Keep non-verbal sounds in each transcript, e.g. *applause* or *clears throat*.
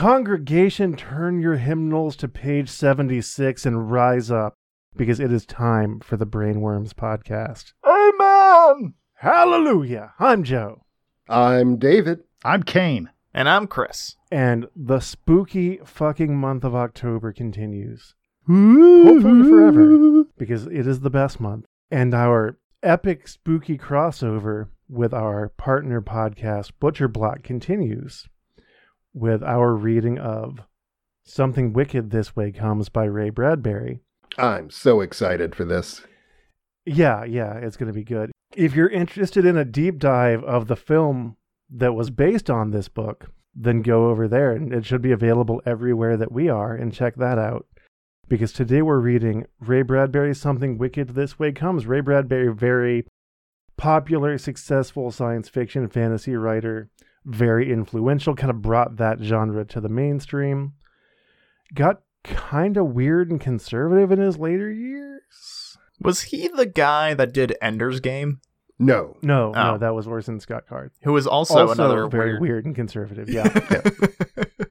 Congregation, turn your hymnals to page 76 and rise up because it is time for the Brainworms podcast. Amen. Hallelujah. I'm Joe. I'm David. I'm Kane. And I'm Chris. And the spooky fucking month of October continues. Hopefully forever, because it is the best month. And our epic spooky crossover with our partner podcast, Butcher Block, continues with our reading of Something Wicked This Way Comes by Ray Bradbury. I'm so excited for this. Yeah, yeah, it's going to be good. If you're interested in a deep dive of the film that was based on this book, then go over there and it should be available everywhere that we are and check that out. Because today we're reading Ray Bradbury's Something Wicked This Way Comes. Ray Bradbury, very popular, successful science fiction fantasy writer, very influential, kind of brought that genre to the mainstream. Got kind of weird and conservative in his later years. Was he the guy that did Ender's Game? No. No, no, Oh. that was Orson Scott Card. Who was also, Also, another very weird. weird. and conservative. Yeah, *laughs*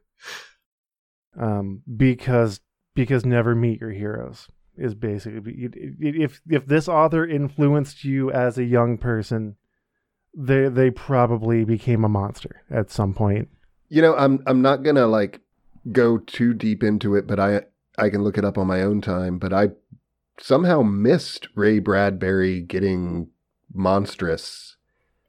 *laughs* um, because because never meet your heroes is basically if if this author influenced you as a young person, they they probably became a monster at some point. You know, I'm I'm not gonna like go too deep into it, but I I can look it up on my own time. But I somehow missed Ray Bradbury getting monstrous.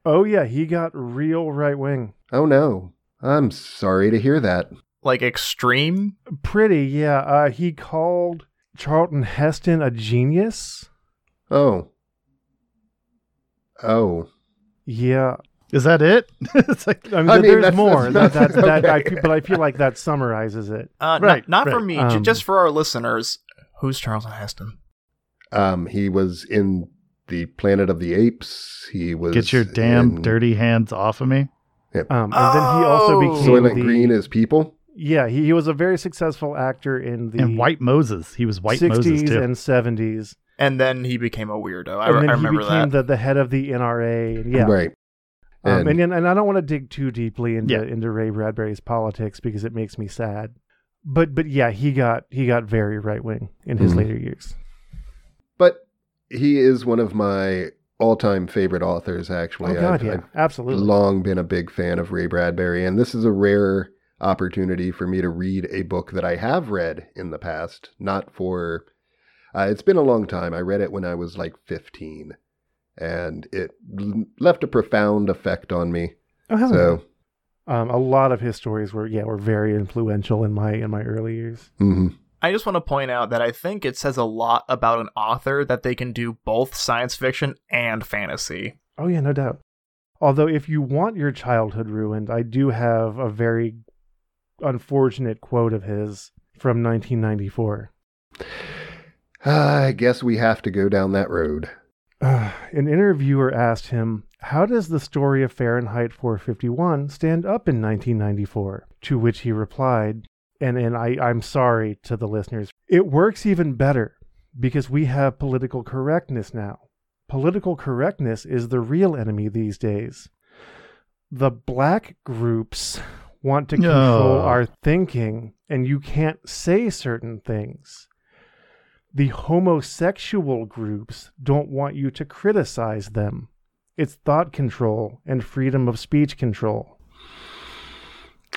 Oh yeah, he got real right wing. Oh no. I'm sorry to hear that. like extreme? Pretty, yeah. Uh, he called Charlton Heston a genius. Oh. Oh. Yeah, Is that it? *laughs* it's like I mean, I th- mean, there's that's- more. that's- that, that, that, I, but I feel like that summarizes it. Uh, Right, Not, not for me, Um, just for our listeners. Who's Charlton Heston? Um, he was in the Planet of the Apes. He was get your damn in dirty hands off of me. Um, and then he also Oh! became Soylent the, Green as people. Yeah, he, he was a very successful actor in the and White Moses. He was White 60s Moses too. and 70s. And then he became a weirdo. I, and then I he remember became that. the, the head of the NRA. And yeah. Right. Um, And- and, and I don't want to dig too deeply into, Yeah. into Ray Bradbury's politics because it makes me sad. But but yeah, he got he got very right wing in his Mhm. later years. But he is one of my all-time favorite authors. Actually, oh God, I've, yeah, I've absolutely. long been a big fan of Ray Bradbury, and this is a rare opportunity for me to read a book that I have read in the past. Not for, uh, it's been a long time. I read it when I was like fifteen, and it l- left a profound effect on me. Oh, hell. So, um, a lot of his stories were yeah were very influential in my in my early years. mhm. I just want to point out that I think it says a lot about an author that they can do both science fiction and fantasy. Oh yeah, no doubt. Although if you want your childhood ruined, I do have a very unfortunate quote of his from 1994. I guess we have to go down that road. Uh, *sighs* an interviewer asked him, How does the story of Fahrenheit 451 stand up in 1994? To which he replied, and, and I, I'm sorry to the listeners, it works even better because we have political correctness now. Political correctness is the real enemy these days. The black groups want to control Oh. our thinking, and you can't say certain things the homosexual groups don't want you to criticize them. It's thought control and freedom of speech control.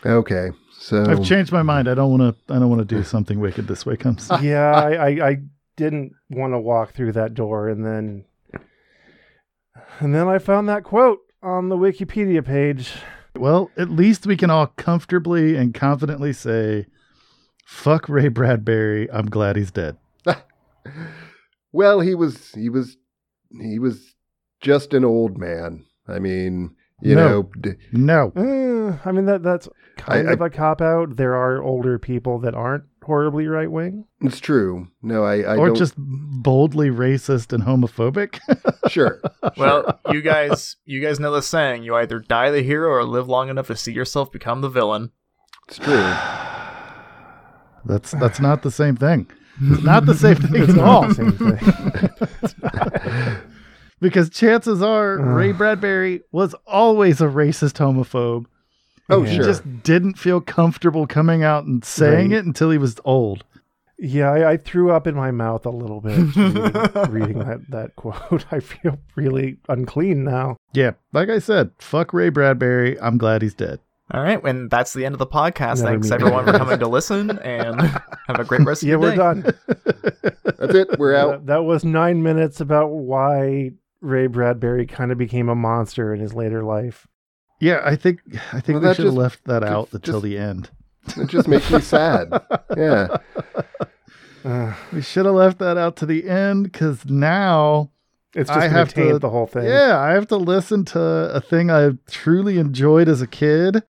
Okay, so I've changed my mind. I don't want to. I don't want to do *laughs* something wicked this way comes. *laughs* yeah, I, I, I didn't want to walk through that door, and then, and then I found that quote on the Wikipedia page. Well, at least we can all comfortably and confidently say, "Fuck Ray Bradbury. I'm glad he's dead." *laughs* well, he was he was he was just an old man. I mean, you No. know, d- No. Uh, I mean that that's kind I- of a cop out. There are older people that aren't horribly right wing. it's true. No, I, I or don't. just boldly racist and homophobic. *laughs* sure. Well, you guys, you guys know the saying: you either die the hero or live long enough to see yourself become the villain. It's true. *sighs* that's that's not the same thing. It's not the same thing It's at not all. the same thing. *laughs* because chances are *sighs* Ray Bradbury was always a racist homophobe Oh, Yeah. He sure. just didn't feel comfortable coming out and saying Right. it until he was old. Yeah, I, I threw up in my mouth a little bit *laughs* reading, reading that, that quote. *laughs* I feel really unclean now. Yeah, like I said, fuck Ray Bradbury. I'm glad he's dead. All right, and that's the end of the podcast. Never Thanks meet everyone for coming to *laughs* listen, and have a great rest of Yeah, your day. Yeah, we're done. That's it. We're out. That, that was nine minutes about why Ray Bradbury kind of became a monster in his later life. Yeah, I think I think Well, we should have left that just- out until the end. It just makes me sad. *laughs* Yeah. Uh, *sighs* We should have left that out to the end because now, it's just I have to- the whole thing. yeah, I have to listen to a thing I truly enjoyed as a kid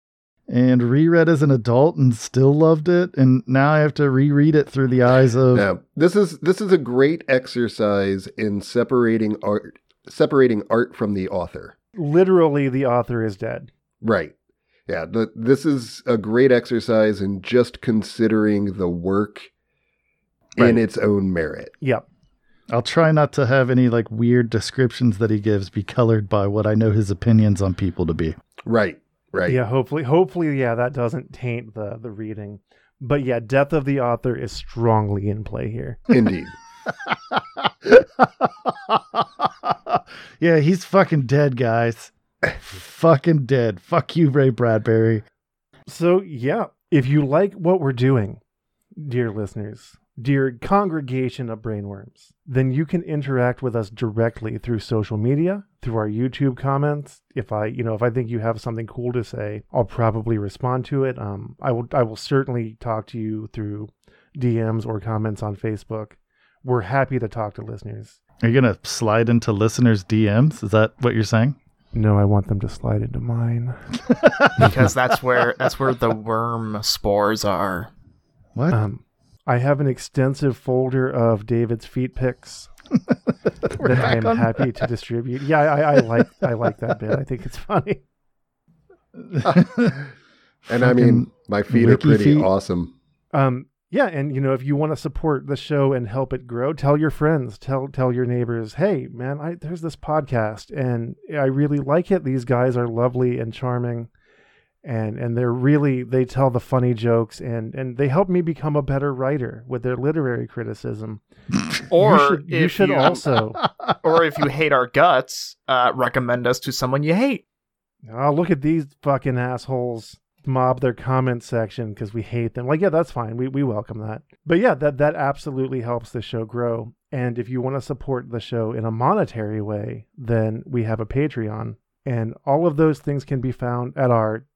and reread as an adult and still loved it, and now I have to reread it through the eyes of Now, this is this is a great exercise in separating art separating art from the author. Literally, the author is dead. Right. Yeah, the, this is a great exercise in just considering the work Right. in its own merit. Yep. I'll try not to have any like weird descriptions that he gives be colored by what I know his opinions on people to be. Right. Right. Yeah. Hopefully, hopefully, yeah, that doesn't taint the the reading. But yeah, death of the author is strongly in play here. Indeed. *laughs* *laughs* yeah, he's fucking dead, guys. fucking dead. Fuck you, Ray Bradbury. So, yeah, if you like what we're doing, dear listeners, dear congregation of brainworms, then you can interact with us directly through social media, through our YouTube comments. If I, you know, if I think you have something cool to say, I'll probably respond to it. Um, I will, I will certainly talk to you through DMs or comments on Facebook. We're happy to talk to listeners. Are you gonna slide into listeners' DMs? Is that what you're saying? No, I want them to slide into mine. *laughs* because that's where that's where the worm spores are. What? Um, I have an extensive folder of David's feet pics *laughs* that I am on happy to distribute. Yeah, I, I like I like that bit. I think it's funny. *laughs* And I mean, my feet are pretty feet. awesome. Um, yeah, and you know, if you want to support the show and help it grow, tell your friends, tell tell your neighbors, hey man, I there's this podcast and I really like it. These guys are lovely and charming. And and they're really they tell the funny jokes and and they help me become a better writer with their literary criticism. *laughs* Or you should, you should also *laughs* or if you hate our guts, uh, recommend us to someone you hate. Oh, look at these fucking assholes mob their comment section because we hate them. Like, yeah, that's fine. We we welcome that. But yeah, that that absolutely helps the show grow. And if you want to support the show in a monetary way, then we have a Patreon, and all of those things can be found at our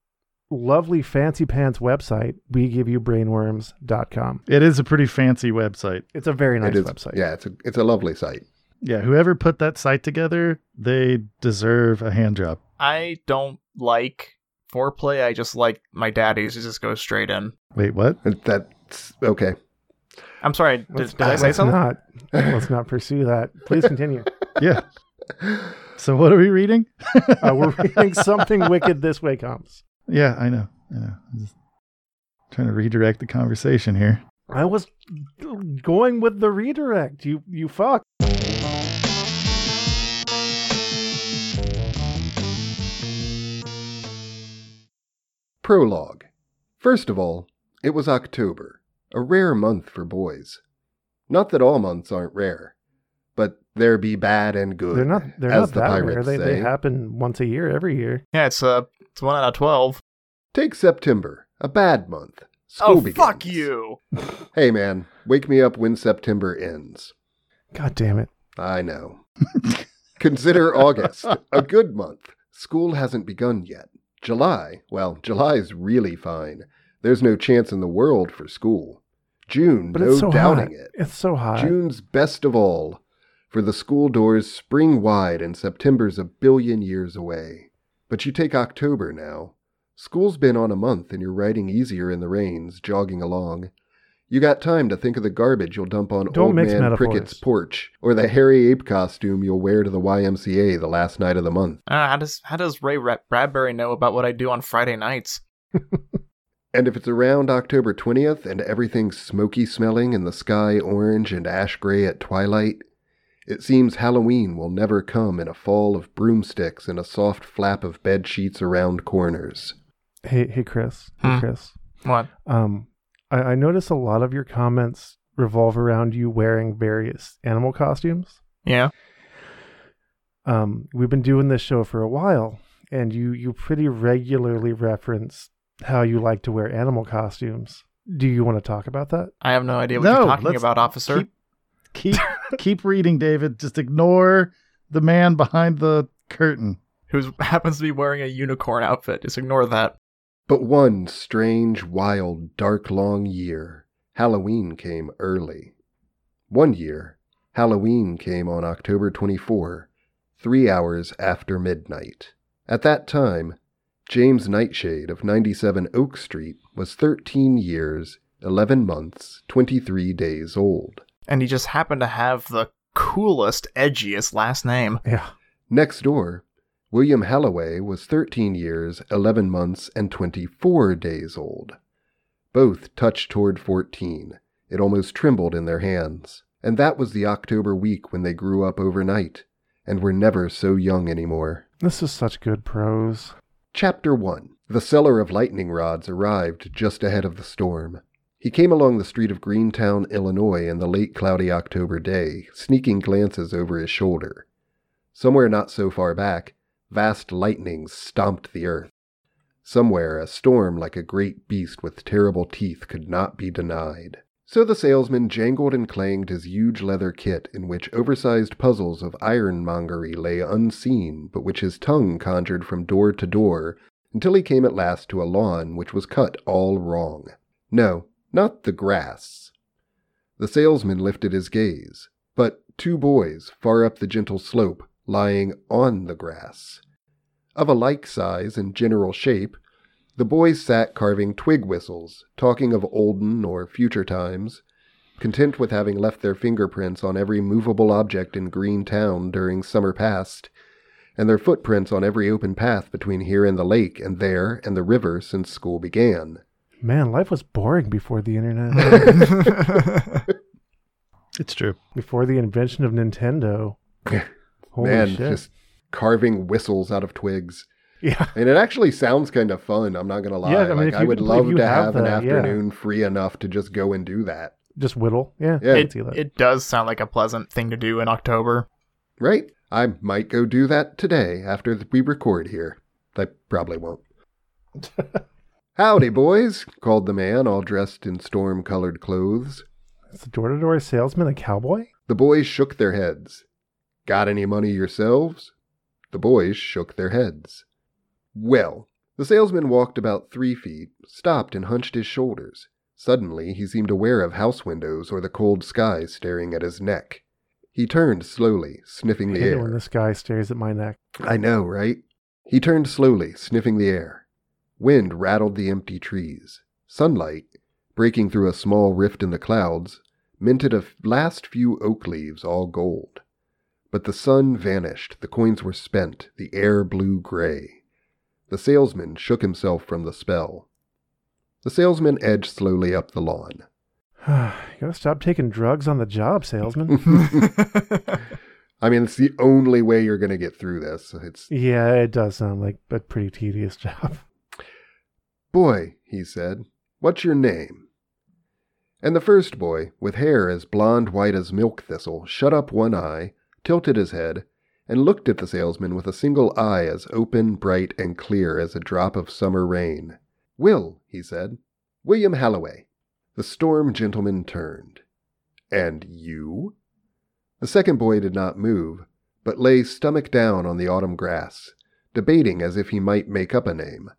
lovely fancy pants website. We give you brainworms.com. it is a pretty fancy website. It's a very nice it is, website. Yeah, it's a it's a lovely site. Yeah, whoever put that site together, they deserve a hand job. I don't like foreplay. I just like my daddies to just go straight in. Wait, what? That's okay. I'm sorry. Did, did I say let's something? not let's not pursue that. Please continue. *laughs* Yeah. So what are we reading? Uh, we're reading something wicked this way comes. Yeah, I know. I know. I'm just trying to redirect the conversation here. I was going with the redirect. You you fuck. Prologue. First of all, it was October, a rare month for boys. Not that all months aren't rare, but there be bad and good. They're not they're as not the that pirates rare. They say. they happen once a year, every year. Yeah, it's uh, it's one out of twelve. Take September, a bad month. School oh, begins. fuck you! *laughs* Hey man, wake me up when September ends. God damn it. I know. *laughs* Consider August, a good month. School hasn't begun yet. July, well, July's really fine. There's no chance in the world for school. June, But no so doubting hot. it. It's so hot. June's best of all, for the school doors spring wide and September's a billion years away. But you take October now. School's been on a month and you're riding easier in the rains, jogging along. You got time to think of the garbage you'll dump on Don't old man metaphors. Prickett's porch, or the hairy ape costume you'll wear to the YMCA the last night of the month. Uh, how does how does Ray Ra- Bradbury know about what I do on Friday nights? *laughs* And if it's around October 20th and everything's smoky smelling and the sky orange and ash gray at twilight, it seems Halloween will never come in a fall of broomsticks and a soft flap of bed sheets around corners. Hey, hey, Chris. Hey, Hmm. Chris. What? Um, I, I notice a lot of your comments revolve around you wearing various animal costumes. Yeah. Um, we've been doing this show for a while, and you you pretty regularly reference how you like to wear animal costumes. Do you want to talk about that? I have no idea what No, you're talking about, officer. Keep keep *laughs* keep reading, David. Just ignore the man behind the curtain. Who happens to be wearing a unicorn outfit. Just ignore that. But one strange, wild, dark, long year, Halloween came early. One year, Halloween came on October 24, three hours after midnight. At that time, James Nightshade of 97 Oak Street was 13 years, 11 months, 23 days old. And he just happened to have the coolest, edgiest last name. Yeah. Next door, William Halloway was 13 years, 11 months, and 24 days old. Both touched toward 14. It almost trembled in their hands. And that was the October week when they grew up overnight and were never so young anymore. This is such good prose. Chapter 1 The seller of lightning rods arrived just ahead of the storm. He came along the street of Greentown, Illinois, in the late cloudy October day, sneaking glances over his shoulder. Somewhere not so far back, vast lightnings stomped the earth. Somewhere, a storm like a great beast with terrible teeth could not be denied. So the salesman jangled and clanged his huge leather kit, in which oversized puzzles of ironmongery lay unseen, but which his tongue conjured from door to door, until he came at last to a lawn which was cut all wrong. No, not the grass. The salesman lifted his gaze, but two boys far up the gentle slope, lying on the grass. Of a like size and general shape, the boys sat carving twig whistles, talking of olden or future times, content with having left their fingerprints on every movable object in Green Town during summer past, and their footprints on every open path between here and the lake and there and the river since school began. Man, life was boring before the internet, *laughs* *laughs* It's true. before the invention of Nintendo. *laughs* Holy Man, shit. just carving whistles out of twigs. Yeah. And it actually sounds kind of fun. I'm not gonna lie. Yeah, I mean, like I would love to have have, an that, yeah. afternoon free enough to just go and do that. Just whittle. Yeah. Yeah. It, see that. it does sound like a pleasant thing to do in October. Right? I might go do that today after we record here. I probably won't. *laughs* Howdy, boys, called the man, all dressed in storm colored clothes. Is the door to door salesman a cowboy? The boys shook their heads. Got any money yourselves? The boys shook their heads. Well, the salesman walked about three feet, stopped, and hunched his shoulders. Suddenly, he seemed aware of house windows or the cold sky staring at his neck. He turned slowly, sniffing the air. when this guy stares at my neck. I know, right? He turned slowly, sniffing the air. Wind rattled the empty trees. Sunlight, breaking through a small rift in the clouds, minted a last few oak leaves all gold. But the sun vanished, the coins were spent, the air blew gray. The salesman shook himself from the spell. The salesman edged slowly up the lawn. *sighs* you gotta stop taking drugs on the job, salesman. *laughs* *laughs* I mean, it's the only way you're to get through this. It's yeah, it does sound like a pretty tedious job. Boy, he said, what's your name? And the first boy, with hair as blonde white as milk thistle, shut up one eye, tilted his head, and looked at the salesman with a single eye as open, bright, and clear as a drop of summer rain. Will, he said. William Halloway. The storm gentleman turned. And you? The second boy did not move, but lay stomach down on the autumn grass, debating as if he might make up a name.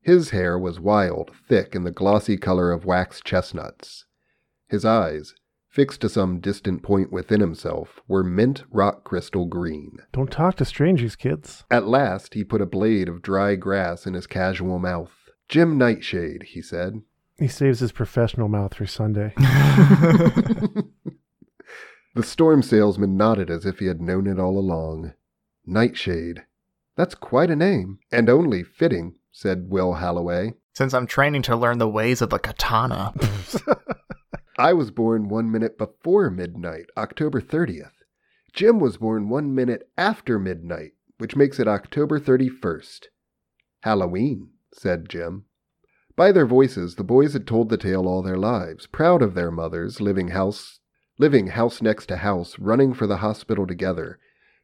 His hair was wild, thick, and the glossy color of wax chestnuts. His eyes, fixed to some distant point within himself, were mint rock crystal green. Don't talk to strangers, kids. At last he put a blade of dry grass in his casual mouth. Jim Nightshade, he said. He saves his professional mouth for Sunday. *laughs* The storm salesman nodded as if he had known it all along. Nightshade. That's quite a name, and only fitting, said Will Halloway. Since I'm training to learn the ways of the katana. *laughs* *laughs* I was born one minute before midnight, October 30th. Jim was born one minute after midnight, which makes it October 31st. Halloween, said Jim. By their voices, the boys had told the tale all their lives, proud of their mothers, living house living house next to house, running for the hospital together,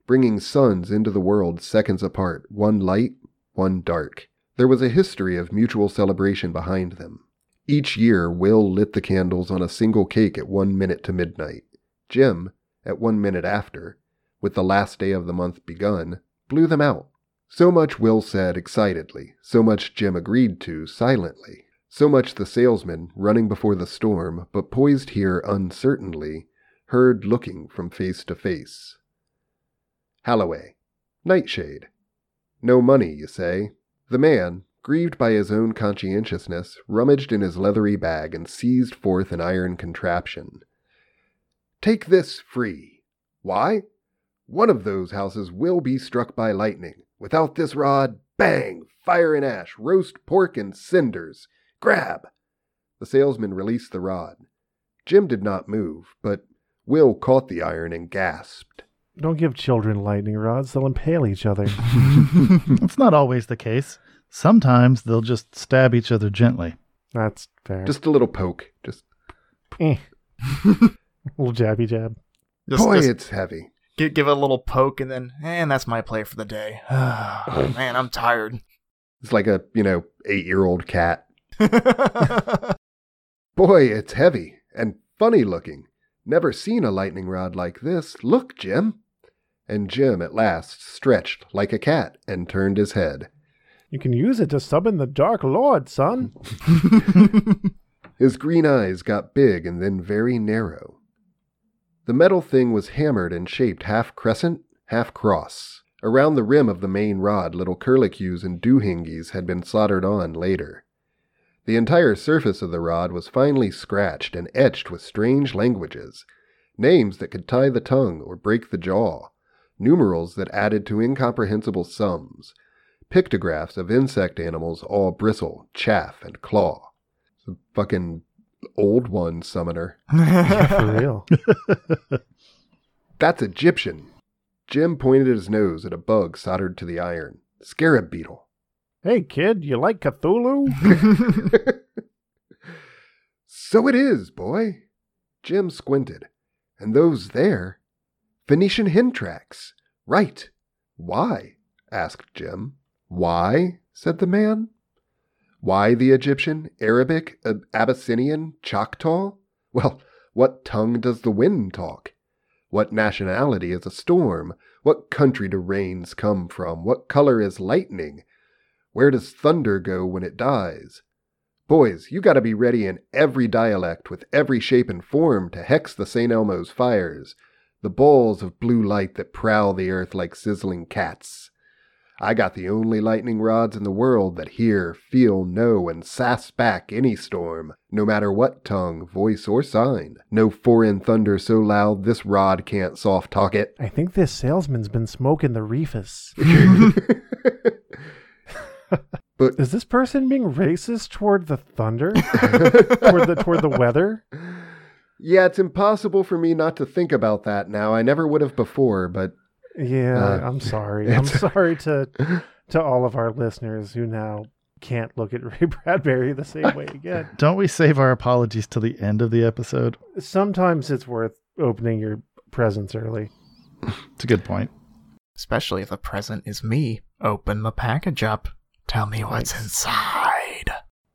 bringing sons into the world seconds apart, one light, one dark. There was a history of mutual celebration behind them. Each year, Will lit the candles on a single cake at one minute to midnight. Jim, at one minute after, with the last day of the month begun, blew them out. So much Will said excitedly, so much Jim agreed to silently, so much the salesman, running before the storm, but poised here uncertainly, heard looking from face to face. Halloway, Nightshade. No money, you say? The man, grieved by his own conscientiousness, rummaged in his leathery bag and seized forth an iron contraption. Take this free. Why? One of those houses will be struck by lightning. Without this rod, bang, fire and ash, roast pork and cinders. Grab! The salesman released the rod. Jim did not move, but Will caught the iron and gasped. Don't give children lightning rods, they'll impale each other. *laughs* *laughs* That's not always the case. Sometimes they'll just stab each other gently. That's fair. Just a little poke. Just, Eh. *laughs* little jabby jab. Just, boy, just it's heavy. give, give it a little poke and then, and that's my play for the day. *sighs* *sighs* Man, I'm tired. It's like a, you know, eight year old cat. *laughs* Boy, it's heavy and funny looking. Never seen a lightning rod like this. Look, Jim. And Jim at last stretched like a cat and turned his head. You can use it to summon the Dark Lord, son. *laughs* His green eyes got big and then very narrow. The metal thing was hammered and shaped half crescent, half cross. Around the rim of the main rod, little curlicues and doohingies had been soldered on later. The entire surface of the rod was finely scratched and etched with strange languages, names that could tie the tongue or break the jaw, numerals that added to incomprehensible sums, pictographs of insect animals all bristle, chaff, and claw. It's a fucking old one summoner. *laughs* For real. That's Egyptian. Jim pointed his nose at a bug soldered to the iron. Scarab beetle. hey, kid, you like Cthulhu? *laughs* so it is, boy. Jim squinted. And those there? Phoenician hen tracks. Right. Why? asked Jim. Why? said the man. Why the Egyptian, Arabic, Ab- Abyssinian, Choctaw? Well, what tongue does the wind talk? What nationality is a storm? What country do rains come from? What color is lightning? Where does thunder go when it dies? Boys, you gotta be ready in every dialect with every shape and form to hex the St. Elmo's fires, the balls of blue light that prowl the earth like sizzling cats. I got the only lightning rods in the world that hear, feel, know, and sass back any storm, no matter what tongue, voice, or sign. No foreign thunder so loud this rod can't soft talk it. I think this salesman's been smoking the reefus. *laughs* but Is this person being racist toward the thunder? *laughs* toward the toward the weather? yeah, it's impossible for me not to think about that now. I never would have before, but Yeah, Uh, I'm sorry. *laughs* I'm sorry to *laughs* to all of our listeners who now can't look at *laughs* Ray Bradbury the same way again. Don't we save our apologies till the end of the episode? Sometimes it's worth opening your presents early. It's a good point. Especially if the present is me. Open the package up. Tell me what's inside.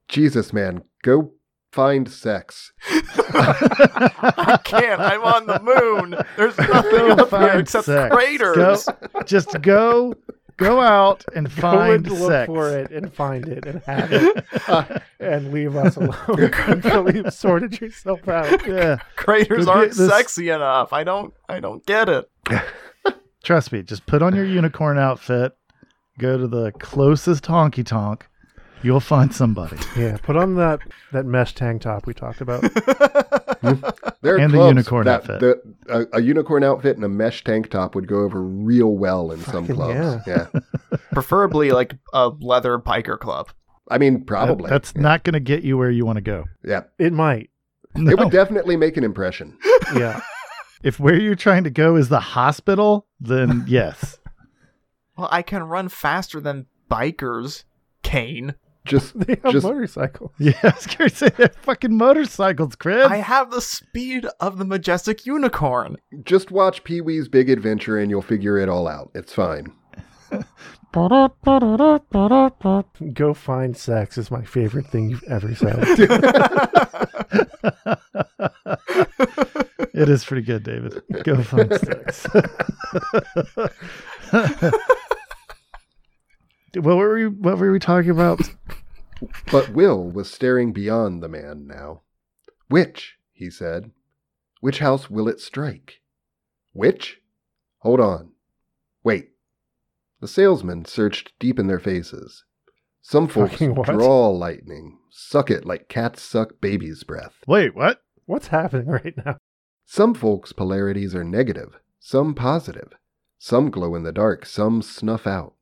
Jesus, man, go find sex. I can't. I'm on the moon. There's nothing Go up here find except sex. craters. Go, just go, go out and Go find and look sex. for it and find it and have it *laughs* and leave us alone until *laughs* you've sorted yourself out. *laughs* Yeah, Craters Go get aren't this- sexy enough. I don't. I don't get it. trust me. Just put on your unicorn outfit. Go to the closest honky tonk. You'll find somebody. Yeah, put on that that mesh tank top we talked about. *laughs* There And the unicorn that, outfit. The, a, a unicorn outfit and a mesh tank top would go over real well in some clubs. Yeah. *laughs* Preferably like a leather biker club. I mean, probably. That's not going to get you where you want to go. yeah. It might. No. It would definitely make an impression. *laughs* Yeah. if where you're trying to go is the hospital, then yes. Well, I can run faster than bikers, Kane. Just *laughs* They have Just- motorcycles. *laughs* Yeah, I was going to say they're fucking motorcycles, Chris. I have the speed of the majestic unicorn. just watch Pee Wee's Big Adventure and you'll figure it all out. It's fine. *laughs* Go find sex is my favorite thing you've ever said. it is pretty good, David. Go find sex. what were we? What were we talking about? But Will was staring beyond the man now. Which, he said. Which house will it strike? Which? Hold on. Wait. The salesman searched deep in their faces. Some *laughs* folks draw lightning, suck it like cats suck baby's breath. Wait, what? What's happening *laughs* right now? Some folks' polarities are negative, some positive. Some glow in the dark, some snuff out.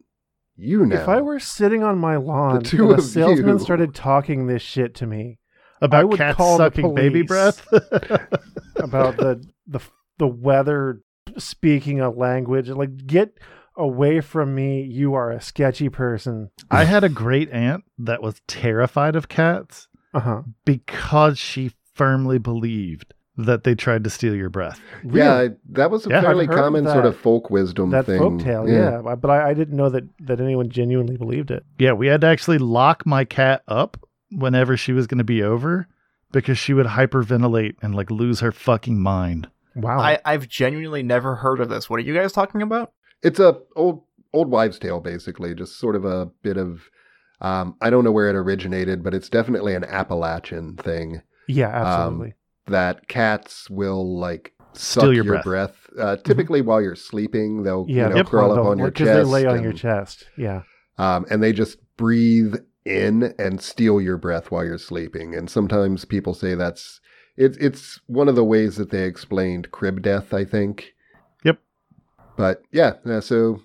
You now. If I were sitting on my lawn two and a salesman you. started talking this shit to me About would cats call the sucking baby breath? *laughs* about the the the weather, speaking a language, like get away from me. You are a sketchy person. I had a great aunt that was terrified of cats Uh huh. because she firmly believed that they tried to steal your breath. yeah, that was a Yeah, fairly common that- sort of folk wisdom that thing. folktale, yeah. But I, I didn't know that that anyone genuinely believed it. Yeah, we had to actually lock my cat up whenever she was going to be over because she would hyperventilate and like lose her fucking mind. Wow. I, I've genuinely never heard of this. What are you guys talking about? It's a old old wives' tale, basically, just sort of a bit of. Um, I don't know where it originated, but it's definitely an Appalachian thing yeah, absolutely. That cats will like Steal suck your breath. Uh, typically, while you're sleeping, they'll yeah, you know they'll crawl up on your because chest. they lay on your chest. Yeah. um, and they just breathe in and steal your breath while you're sleeping. And sometimes people say that's it's it's one of the ways that they explained crib death. I think. Yep. But yeah, yeah, so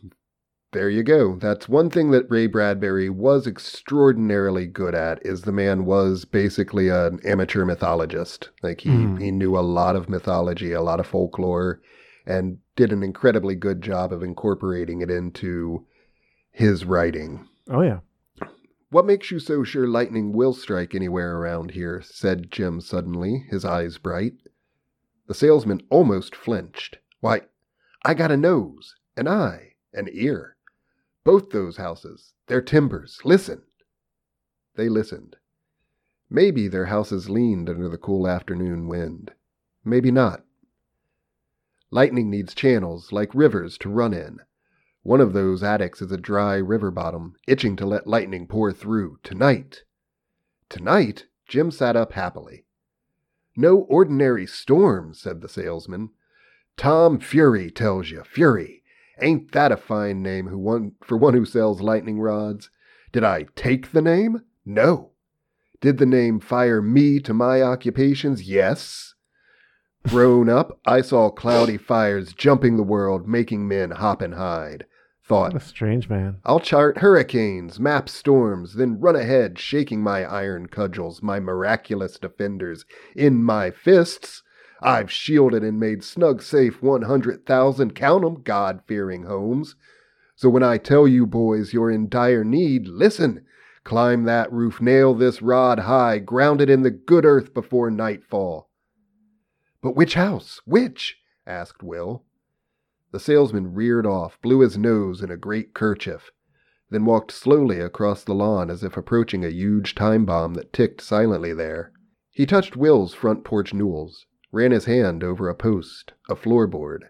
there you go. That's one thing that Ray Bradbury was extraordinarily good at is the man was basically an amateur mythologist. Like he, Mhm. he knew a lot of mythology, a lot of folklore, and did an incredibly good job of incorporating it into his writing. Oh yeah. What makes you so sure lightning will strike anywhere around here? said Jim suddenly, his eyes bright. The salesman almost flinched. Why, I got a nose, an eye, an ear. Both those houses, their timbers. Listen. They listened. Maybe their houses leaned under the cool afternoon wind. Maybe not. Lightning needs channels like rivers to run in. One of those attics is a dry river bottom, itching to let lightning pour through tonight. Tonight, Jim sat up happily. No ordinary storm, said the salesman. Tom Fury tells you, Fury. Ain't that a fine name who one, for one who sells lightning rods? Did I take the name? No. Did the name fire me to my occupations? Yes. Grown up, I saw cloudy fires jumping the world, making men hop and hide. Thought, What a strange man. I'll chart hurricanes, map storms, then run ahead, shaking my iron cudgels, my miraculous defenders, in my fists. I've shielded and made snug safe 100,000, count 'em, God fearing homes. So when I tell you boys you're in dire need, listen. Climb that roof, nail this rod high, ground it in the good earth before nightfall. But which house? Which? asked Will. The salesman reared off, blew his nose in a great kerchief, then walked slowly across the lawn as if approaching a huge time bomb that ticked silently there. He touched Will's front porch newels, ran his hand over a post, a floorboard,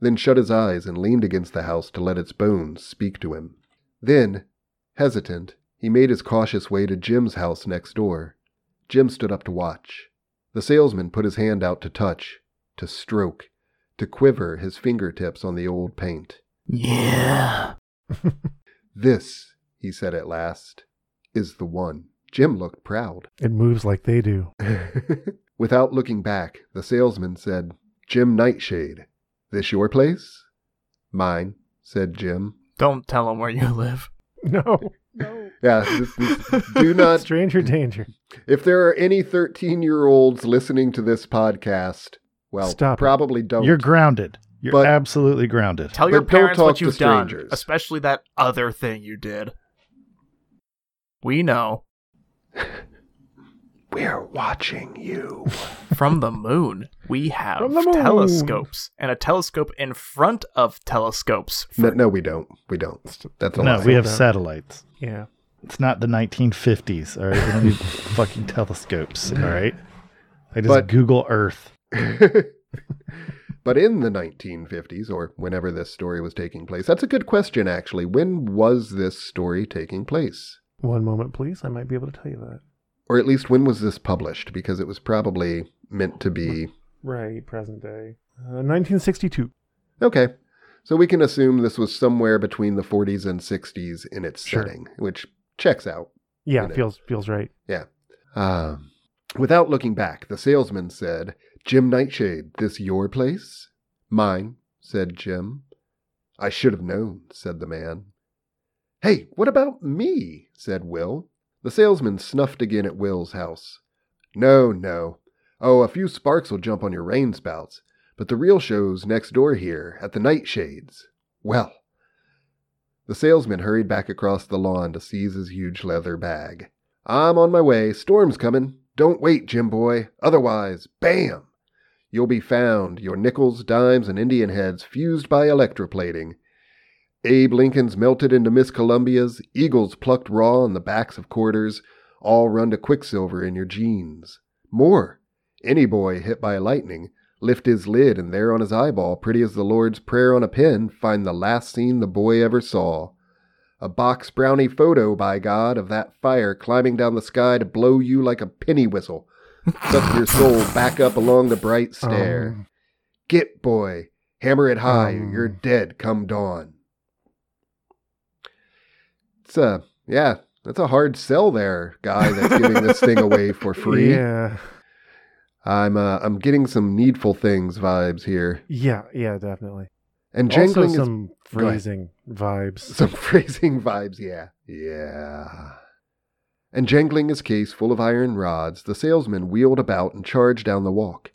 then shut his eyes and leaned against the house to let its bones speak to him. Then, hesitant, he made his cautious way to Jim's house next door. Jim stood up to watch. The salesman put his hand out to touch, to stroke, to quiver his fingertips on the old paint. Yeah. *laughs* This, he said at last, is the one. Jim looked proud. It moves like they do. *laughs* Without looking back, the salesman said, Jim Nightshade, this your place? Mine, said Jim. Don't tell him where you live. *laughs* No. No. Yeah, this, this, do *laughs* not. Stranger danger. If there are any 13 year olds listening to this podcast, well, Stop it. probably don't. You're grounded. You're But- absolutely grounded. Tell your But don't parents talk what you've done, strangers. especially that other thing you did. We know. *laughs* We're watching you. From the moon, we have moon. telescopes and a telescope in front of telescopes. no, no, we don't. We don't. That's a No, lie. we have satellites. Yeah. It's not the 1950s. All right, we don't need *laughs* fucking telescopes. All right, I just But- Google Earth. *laughs* but in the 1950s, or whenever this story was taking place, that's a good question, actually. When was this story taking place? One moment, please. I might be able to tell you that. Or at least when was this published? Because it was probably meant to be. Right, present day. Uh, 1962. Okay. So we can assume this was somewhere between the 40s and 60s in its Sure. setting, which checks out. Yeah, feels feels right. Yeah. Um, without looking back, the salesman said, Jim Nightshade, this your place? Mine, said Jim. I should have known, said the man. Hey, what about me? said Will. The salesman snuffed again at Will's house. No, no. Oh, a few sparks will jump on your rain spouts, but the real show's next door here, at the Nightshades. Well. The salesman hurried back across the lawn to seize his huge leather bag. I'm on my way. Storm's coming. Don't wait, Jim boy. Otherwise, bam! You'll be found, your nickels, dimes, and Indian heads fused by electroplating. Abe Lincoln's melted into Miss Columbia's, eagles plucked raw on the backs of quarters, all run to quicksilver in your jeans. More. Any boy hit by lightning, lift his lid, and there on his eyeball, pretty as the Lord's Prayer on a pin, find the last scene the boy ever saw. A box brownie photo, by God, of that fire climbing down the sky to blow you like a penny whistle. Suck your soul back up along the bright stair. Um, Get, boy. Hammer it high, Um. you're dead come dawn. It's a, yeah, that's a hard sell there, guy that's giving this thing away *laughs* for free. Yeah. I'm, uh, I'm getting some needful things vibes here. Yeah, yeah, definitely. And jangling is some ahead. phrasing vibes. Some *laughs* phrasing vibes, yeah. Yeah. And jangling his case full of iron rods, the salesman wheeled about and charged down the walk,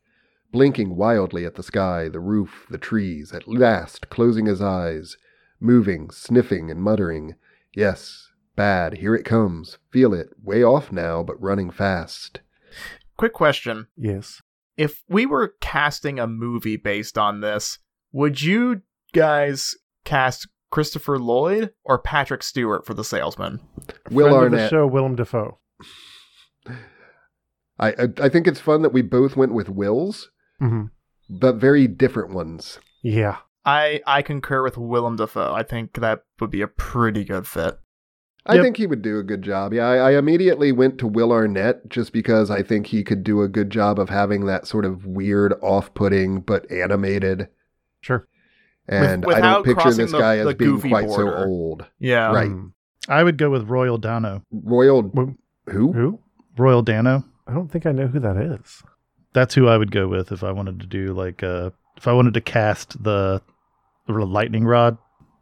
blinking wildly at the sky, the roof, the trees, at last closing his eyes, moving, sniffing, and muttering, Yes, bad, here it comes. Feel it, way off now, but running fast. Quick question. Yes. If we were casting a movie based on this, would you guys cast Christopher Lloyd or Patrick Stewart for the salesman? Will Friend of the Arnett. show, Willem Dafoe. I, I, I think it's fun that we both went with Wills, hmm but very different ones. Yeah. I I concur with Willem Dafoe. I think that would be a pretty good fit. I Yep. think he would do a good job. Yeah, I, I immediately went to Will Arnett just because I think he could do a good job of having that sort of weird, off-putting but animated. Sure. And With- I don't picture this the- guy the as being quite border. so old. Yeah. Right. Mm. I would go with Royal Dano. Royal who? Who? Royal Dano. I don't think I know who that is. That's who I would go with if I wanted to do like uh if I wanted to cast the, the lightning rod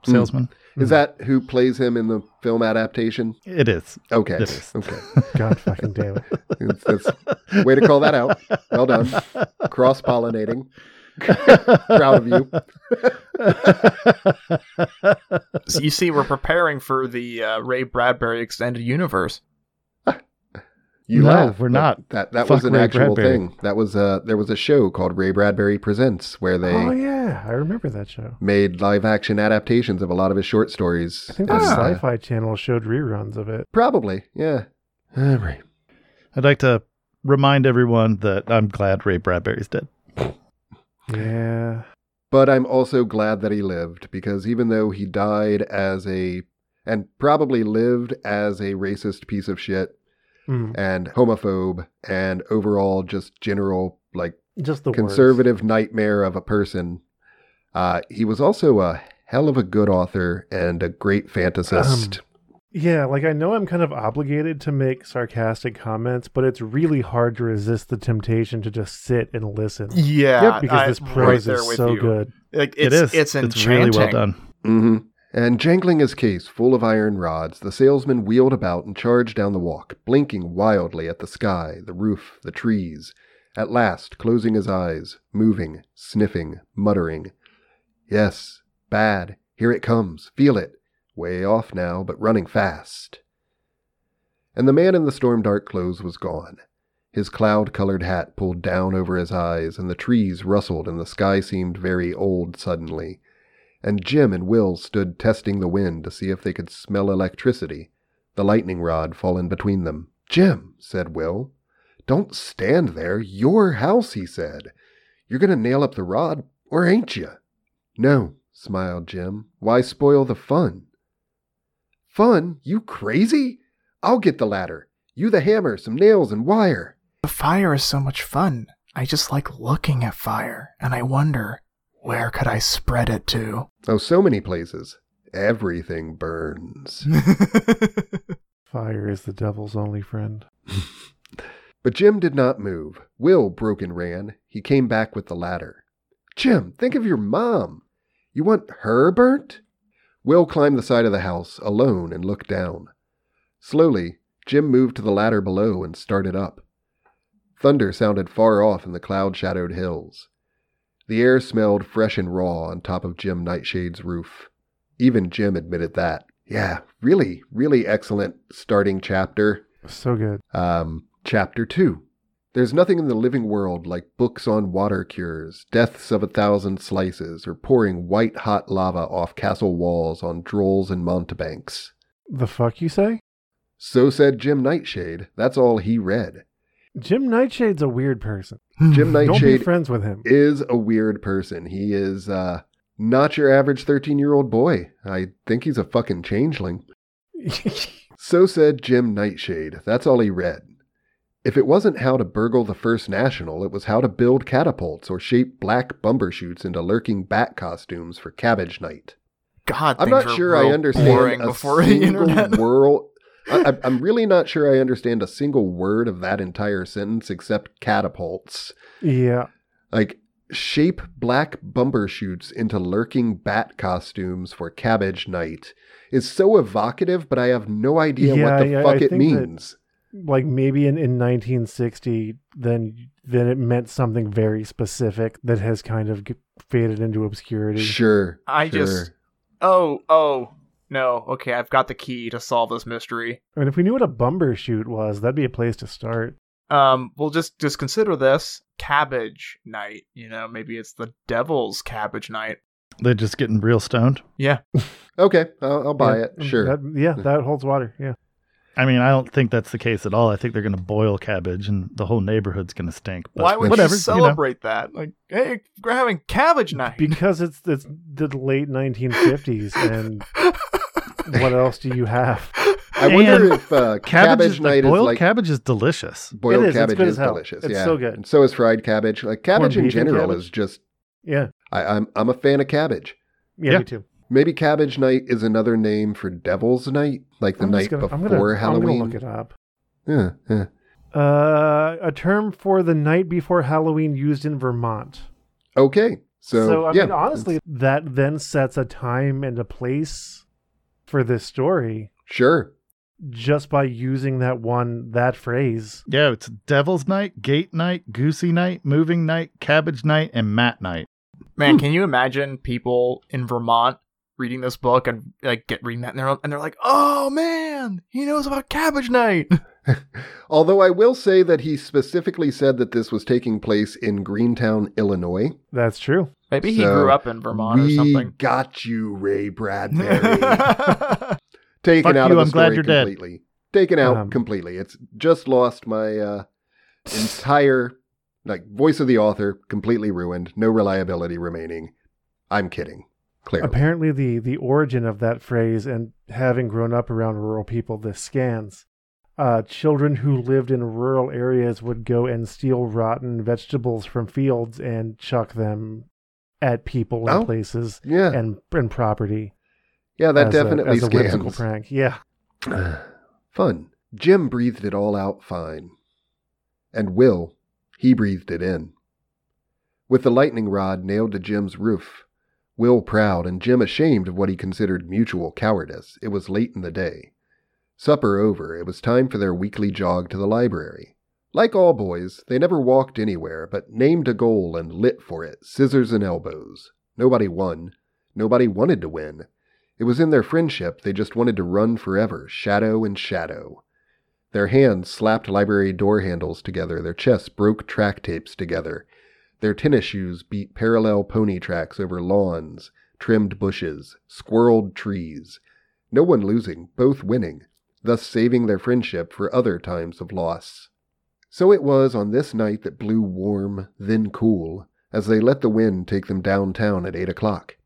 Hmm. salesman. Is that who plays him in the film adaptation? It is. Okay. It is. Okay. *laughs* God fucking damn it. It's- that's- way to call that out. Well done. Cross pollinating. *laughs* Proud of you. *laughs* So you see, we're preparing for the uh, Ray Bradbury extended universe. You No, laugh, we're not. That that Fuck was an Ray actual Bradbury. thing. That was uh there was a show called Ray Bradbury Presents where they Oh yeah, I remember that show. made live action adaptations of a lot of his short stories. I think the And, uh, Sci-Fi Channel showed reruns of it. probably, yeah. All right. I'd like to remind everyone that I'm glad Ray Bradbury's dead. Yeah. But I'm also glad that he lived because even though he died as a and probably lived as a racist piece of shit Mm. and homophobe and overall just general like Just the worst. conservative nightmare of a person. Uh, he was also a hell of a good author and a great fantasist. Yeah, like I know I'm kind of obligated to make sarcastic comments, but it's really hard to resist the temptation to just sit and listen. Yeah, because I- this prose there is with so you. good. Like It it's, is. It's It's enchanting. really well done. hmm And jangling his case full of iron rods, the salesman wheeled about and charged down the walk, blinking wildly at the sky, the roof, the trees, at last closing his eyes, moving, sniffing, muttering. Yes, bad. Here it comes. Feel it. Way off now, but running fast. and the man in the storm dark clothes was gone. His cloud colored hat pulled down over his eyes, and the trees rustled, and the sky seemed very old suddenly. And Jim and Will stood testing the wind to see if they could smell electricity, the lightning rod fallen between them. Jim, said Will. Don't stand there. Your house, he said. You're going to nail up the rod, or ain't you? No, smiled Jim. Why spoil the fun? Fun? You crazy? I'll get the ladder. You the hammer, some nails and wire. The fire is so much fun. I just like looking at fire, and I wonder, where could I spread it to? Oh, so many places. Everything burns. *laughs* Fire is the devil's only friend. *laughs* But Jim did not move. Will broke and ran. He came back with the ladder. Jim, think of your mom. You want her burnt? Will climbed the side of the house alone and looked down. Slowly, Jim moved to the ladder below and started up. Thunder sounded far off in the cloud shadowed hills. The air smelled fresh and raw on top of Jim Nightshade's roof. Even Jim admitted that. Yeah, really, really excellent starting chapter. So good. Um, chapter 2. There's nothing in the living world like books on water cures, deaths of a thousand slices, or pouring white hot lava off castle walls on drolls and mountebanks. The fuck you say? So said Jim Nightshade. That's all he read. Jim Nightshade's a weird person. Jim Nightshade Don't be Nightshade friends with him. is a weird person. He is uh, not your average 13 year old boy. I think he's a fucking changeling. *laughs* So said Jim Nightshade. That's all he read. If it wasn't how to burgle the First National, it was how to build catapults or shape black bumbershoots into lurking bat costumes for Cabbage Night. God, I'm not sure I understand a before *laughs* the single world. I, I- I'm really not sure I understand a single word of that entire sentence except catapults. yeah. Like, shape black bumbershoots into lurking bat costumes for Cabbage Night is so evocative, but I have no idea Yeah, what the yeah, fuck I it think that- means. Like maybe in, in 1960, then then it meant something very specific that has kind of faded into obscurity. Sure. I sure. just- Oh, oh, no. Okay, I've got the key to solve this mystery. I mean, if we knew what a bumbershoot was, that'd be a place to start. Um, we'll just just consider this cabbage night. You know, maybe it's the devil's cabbage night. They're just getting real stoned. Yeah. *laughs* Okay, I'll, I'll buy Yeah, it. Sure. that- yeah, that holds water. Yeah. I mean, I don't think that's the case at all. I think they're going to boil cabbage and the whole neighborhood's going to stink. But Why would whatever, you celebrate that? Like, hey, we're having cabbage night. Because it's it's the late 1950s, and *laughs* what else do you have? I wonder if uh, Cabbage, cabbage, is, night boiled is like cabbage is delicious. boiled It is, it's cabbage is delicious. It's yeah, so good. And so is fried cabbage. Like cabbage in general cabbage? is just. Yeah. I, I'm I'm a fan of cabbage. Yeah, Yeah. me too. Maybe Cabbage Night is another name for Devil's Night, like the I'm night gonna, I'm before gonna, Halloween. I'm gonna look it up. Yeah, yeah. Uh, a term for the night before Halloween used in Vermont. Okay, so, I yeah, mean, honestly, that then sets a time and a place for this story sure. just by using that one that phrase. Yeah, it's Devil's Night, Gate Night, Goosey Night, Moving Night, Cabbage Night, and Mat Night. Man, can you imagine people in Vermont reading this book and like get reading that and they're and they're like, "Oh man, he knows about cabbage night." *laughs* Although I will say that he specifically said that this was taking place in Greentown, Illinois. That's true. Maybe he grew up in Vermont we or something. got you, Ray *laughs* Bradbury. Taken Fuck out you, of the I'm glad story you're dead. completely. Taken out Um, completely. It's just lost my uh, entire like voice of the author completely ruined. No reliability remaining. I'm kidding. Clearly. Apparently, the the origin of that phrase, and having grown up around rural people, this scans. Uh, children who lived in rural areas would go and steal rotten vegetables from fields and chuck them at people and Oh. places yeah. and and property. yeah, that as a- definitely as a whimsical prank. Yeah, *sighs* Fun. Jim breathed it all out fine. And Will, he breathed it in. With the lightning rod nailed to Jim's roof, Will proud and Jim ashamed of what he considered mutual cowardice, it was late in the day. Supper over, it was time for their weekly jog to the library. Like all boys, they never walked anywhere, but named a goal and lit for it, scissors and elbows. Nobody won. Nobody wanted to win. It was in their friendship, they just wanted to run forever, shadow and shadow. Their hands slapped library door handles together, their chests broke track tapes together. Their tennis shoes beat parallel pony tracks over lawns, trimmed bushes, squirreled trees. No one losing, both winning, thus saving their friendship for other times of loss. So it was on this night that blew warm, then cool, as they let the wind take them downtown at eight o'clock.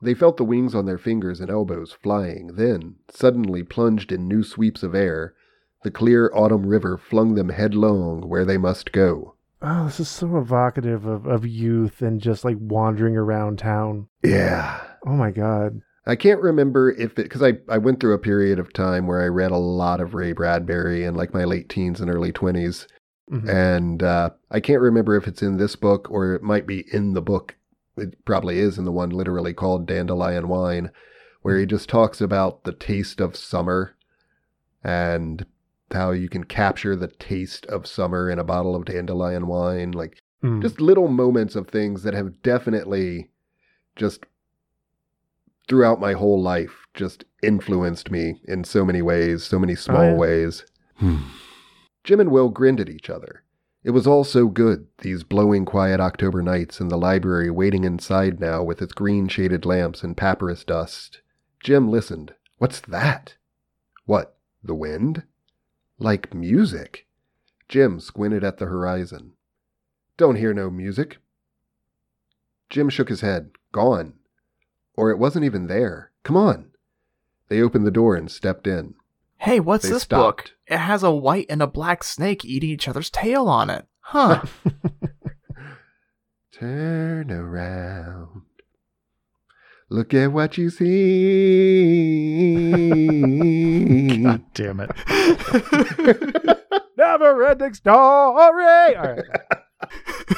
They felt the wings on their fingers and elbows flying, then, suddenly plunged in new sweeps of air, the clear autumn river flung them headlong where they must go. Oh, this is so evocative of, of youth and just like wandering around town. Yeah. Oh my god. I can't remember if it, because I, I went through a period of time where I read a lot of Ray Bradbury in like my late teens and early 20s. Mhm. And uh, I can't remember if it's in this book or it might be in the book. It probably is in the one literally called Dandelion Wine, where he just talks about the taste of summer and how you can capture the taste of summer in a bottle of dandelion wine. Like Mm. just little moments of things that have definitely just throughout my whole life just influenced me in so many ways, so many small yeah. ways. Jim and Will grinned at each other. It was all so good, these blowing quiet October nights in the library waiting inside now with its green shaded lamps and papyrus dust. Jim listened. What's that? What, the wind? Like music. Jim squinted at the horizon. Don't hear no music. Jim shook his head. Gone. Or it wasn't even there. Come on. They opened the door and stepped in. Hey, what's They this stopped. book? It has a white and a black snake eating each other's tail on it. Huh. *laughs* Turn around. Look at what you see. *laughs* God damn it. *laughs* Never ending story. All right.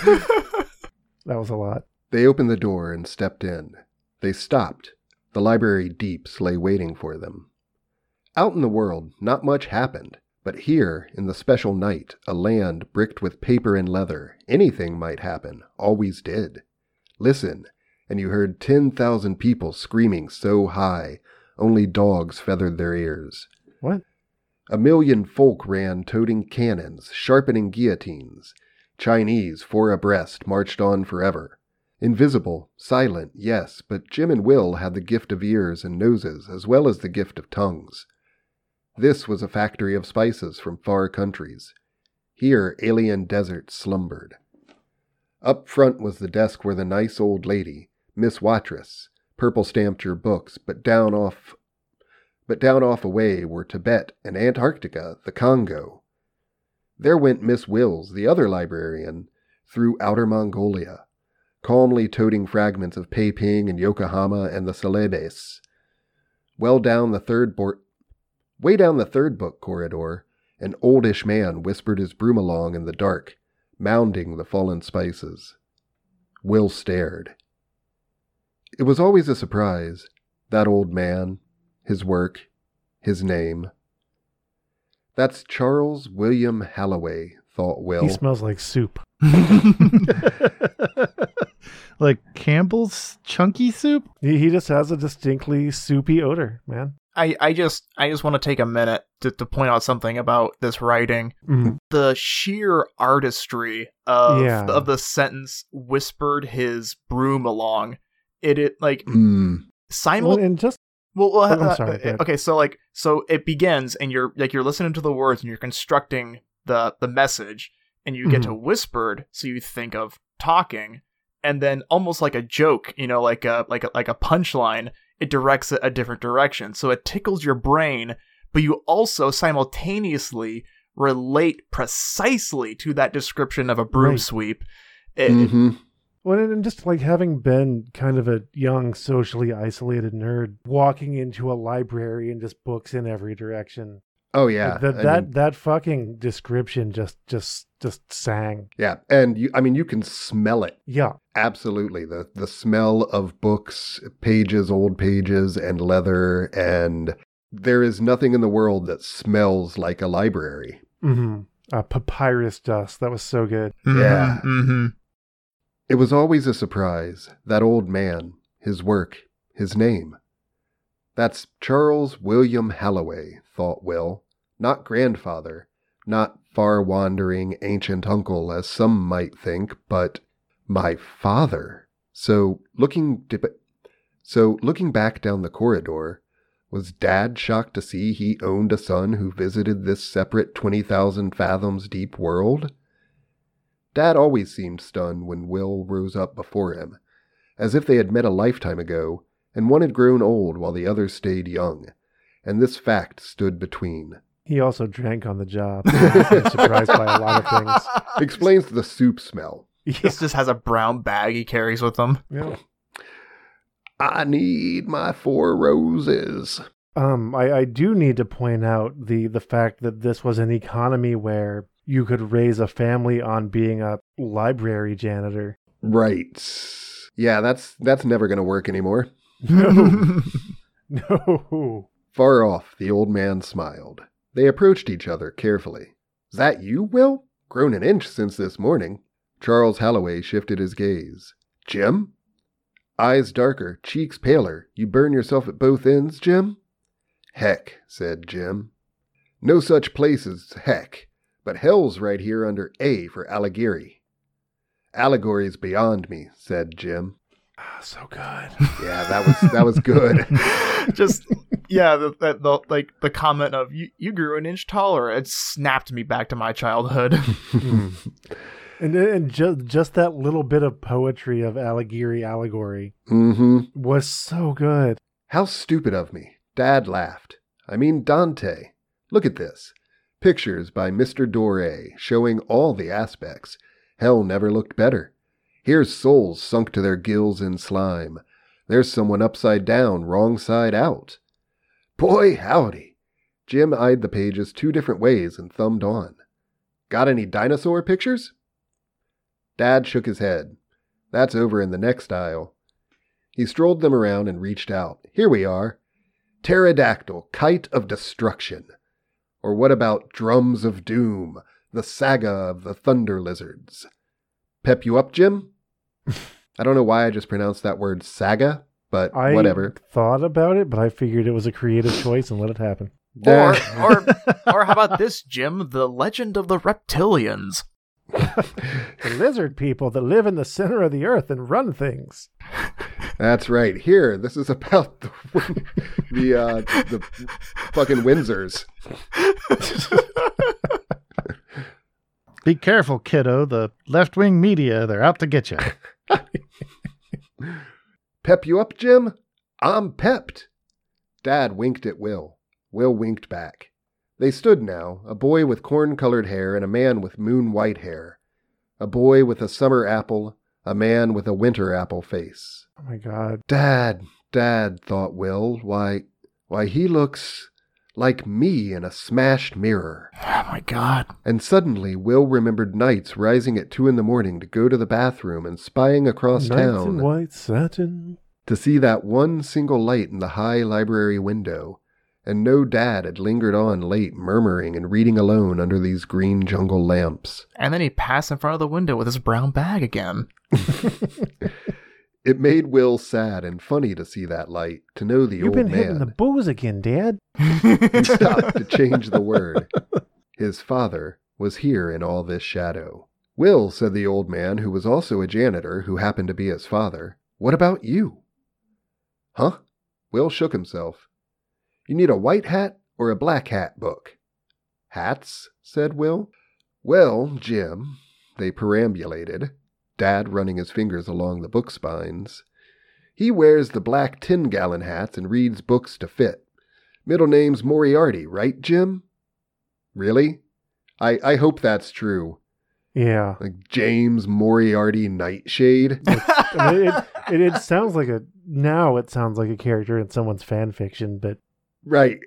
*laughs* That was a lot. They opened the door and stepped in. They stopped. The library deeps lay waiting for them. Out in the world, not much happened, but here, in the special night, a land bricked with paper and leather, anything might happen, always did. Listen, and you heard 10,000 people screaming so high, only dogs feathered their ears. What? A million folk ran toting cannons, sharpening guillotines. Chinese, four abreast, marched on forever. Invisible, silent, yes, but Jim and Will had the gift of ears and noses as well as the gift of tongues. This was a factory of spices from far countries. Here alien deserts slumbered. Up front was the desk where the nice old lady, Miss Watrous, purple stamped your books, but down off but down off away were Tibet and Antarctica, the Congo. There went Miss Wills, the other librarian, through outer Mongolia, calmly toting fragments of Peiping and Yokohama and the Celebes. Well down the third board, way down the third book corridor, an oldish man whispered his broom along in the dark, mounding the fallen spices. Will stared. It was always a surprise, that old man, his work, his name. That's Charles William Halloway, thought Will. He smells like soup. *laughs* *laughs* like Campbell's chunky soup? He, he just has a distinctly soupy odor, man. I, I just I just want to take a minute to, to point out something about this writing. Mm. The sheer artistry of Yeah. of the sentence whispered his broom along. It it like Mm, simul Well, and just Well, well, Oh, I'm uh, sorry, uh, okay, so like, so it begins, and you're like you're listening to the words, and you're constructing the the message, and you get Mm-hmm. to whispered, so you think of talking, and then almost like a joke, you know, like a like a like a punchline, it directs it a different direction, so it tickles your brain, but you also simultaneously relate precisely to that description of a broom Right. sweep. It- mhm. Well, and just like having been kind of a young, socially isolated nerd, walking into a library and just books in every direction. Oh yeah, Like, that I that mean, that fucking description just just just sang. yeah, and you, I mean, you can smell it. Yeah, Absolutely, the the smell of books, pages, old pages, and leather, and there is nothing in the world that smells like a library. hmm uh, papyrus dust. That was so good. Yeah. hmm It was always a surprise, that old man, his work, his name. That's Charles William Halloway, thought Will. not grandfather, not far wandering ancient uncle as some might think, but my father. So looking dip- so looking back down the corridor, was Dad shocked to see he owned a son who visited this separate 20,000 fathoms deep world? Dad always seemed stunned when Will rose up before him, as if they had met a lifetime ago, and one had grown old while the other stayed young, and this fact stood between. He also drank on the job. so he's been surprised by a lot of things. *laughs* Explains the soup smell. Yeah. This just has a brown bag he carries with him. yeah. I need my four roses. Um, I, I do need to point out the the fact that this was an economy where you could raise a family on being a library janitor. Right. Yeah, that's that's never gonna work anymore. *laughs* No, *laughs* no. Far off, the old man smiled. They approached each other carefully. Is that you, Will? Grown an inch since this morning. Charles Halloway shifted his gaze. Jim? Eyes darker, cheeks paler. You burn yourself at both ends, Jim? Heck, said Jim. No such place as heck, but hell's right here under A for Allegory. Allegory's beyond me, said Jim. Ah, so good. *laughs* Yeah, that was that was good. *laughs* just yeah, the, the, the like the comment of you you grew an inch taller. It snapped me back to my childhood. *laughs* And and just just that little bit of poetry of allegory allegory mm-hmm. was so good. How stupid of me. Dad laughed. I mean Dante. Look at this. Pictures by Mr. Doré showing all the aspects. Hell never looked better. Here's souls sunk to their gills in slime. There's someone upside down, wrong side out. Boy, howdy. Jim eyed the pages two different ways and thumbed on. Got any dinosaur pictures? Dad shook his head. That's over in the next aisle. He strolled them around and reached out. Here we are. Pterodactyl, Kite of Destruction. Or what about Drums of Doom, the saga of the Thunder Lizards? Pep you up, Jim? *laughs* I don't know why I just pronounced that word saga, but I whatever. thought about it, but I figured it was a creative choice and let it happen. or or *laughs* or how about this, Jim? The legend of the reptilians. *laughs* The lizard people that live in the center of the earth and run things. That's right. Here, this is about the the, uh, the fucking Windsors. *laughs* Be careful, kiddo. The left wing media, they're out to get you. *laughs* Pep you up, Jim? I'm pepped. Dad winked at Will. Will winked back. They stood now, a boy with corn colored hair and a man with moon white hair. A boy with a summer apple, a man with a winter apple face. Oh my god. Dad, Dad, thought Will, why, why, he looks like me in a smashed mirror. Oh my god. And suddenly, Will remembered nights rising at two in the morning to go to the bathroom and spying across Nights town in white satin. to see that one single light in the high library window, and no dad had lingered on late murmuring and reading alone under these green jungle lamps. And then he passed in front of the window with his brown bag again. *laughs* It made Will sad and funny to see that light, to know the You've old man. You've been hitting the booze again, Dad. *laughs* He stopped to change the word. *laughs* His father was here in all this shadow. Will, said the old man, who was also a janitor, who happened to be his father, what about you? Huh? Will shook himself. You need a white hat or a black hat book? Hats, said Will. Well, Jim, they perambulated, Dad running his fingers along the book spines. He wears the black tin gallon hats and reads books to fit. Middle name's Moriarty, right, Jim? Really? I, I hope that's true. Yeah. Like James Moriarty Nightshade? *laughs* I mean, it, it, it sounds like a now it sounds like a character in someone's fan fiction, but right.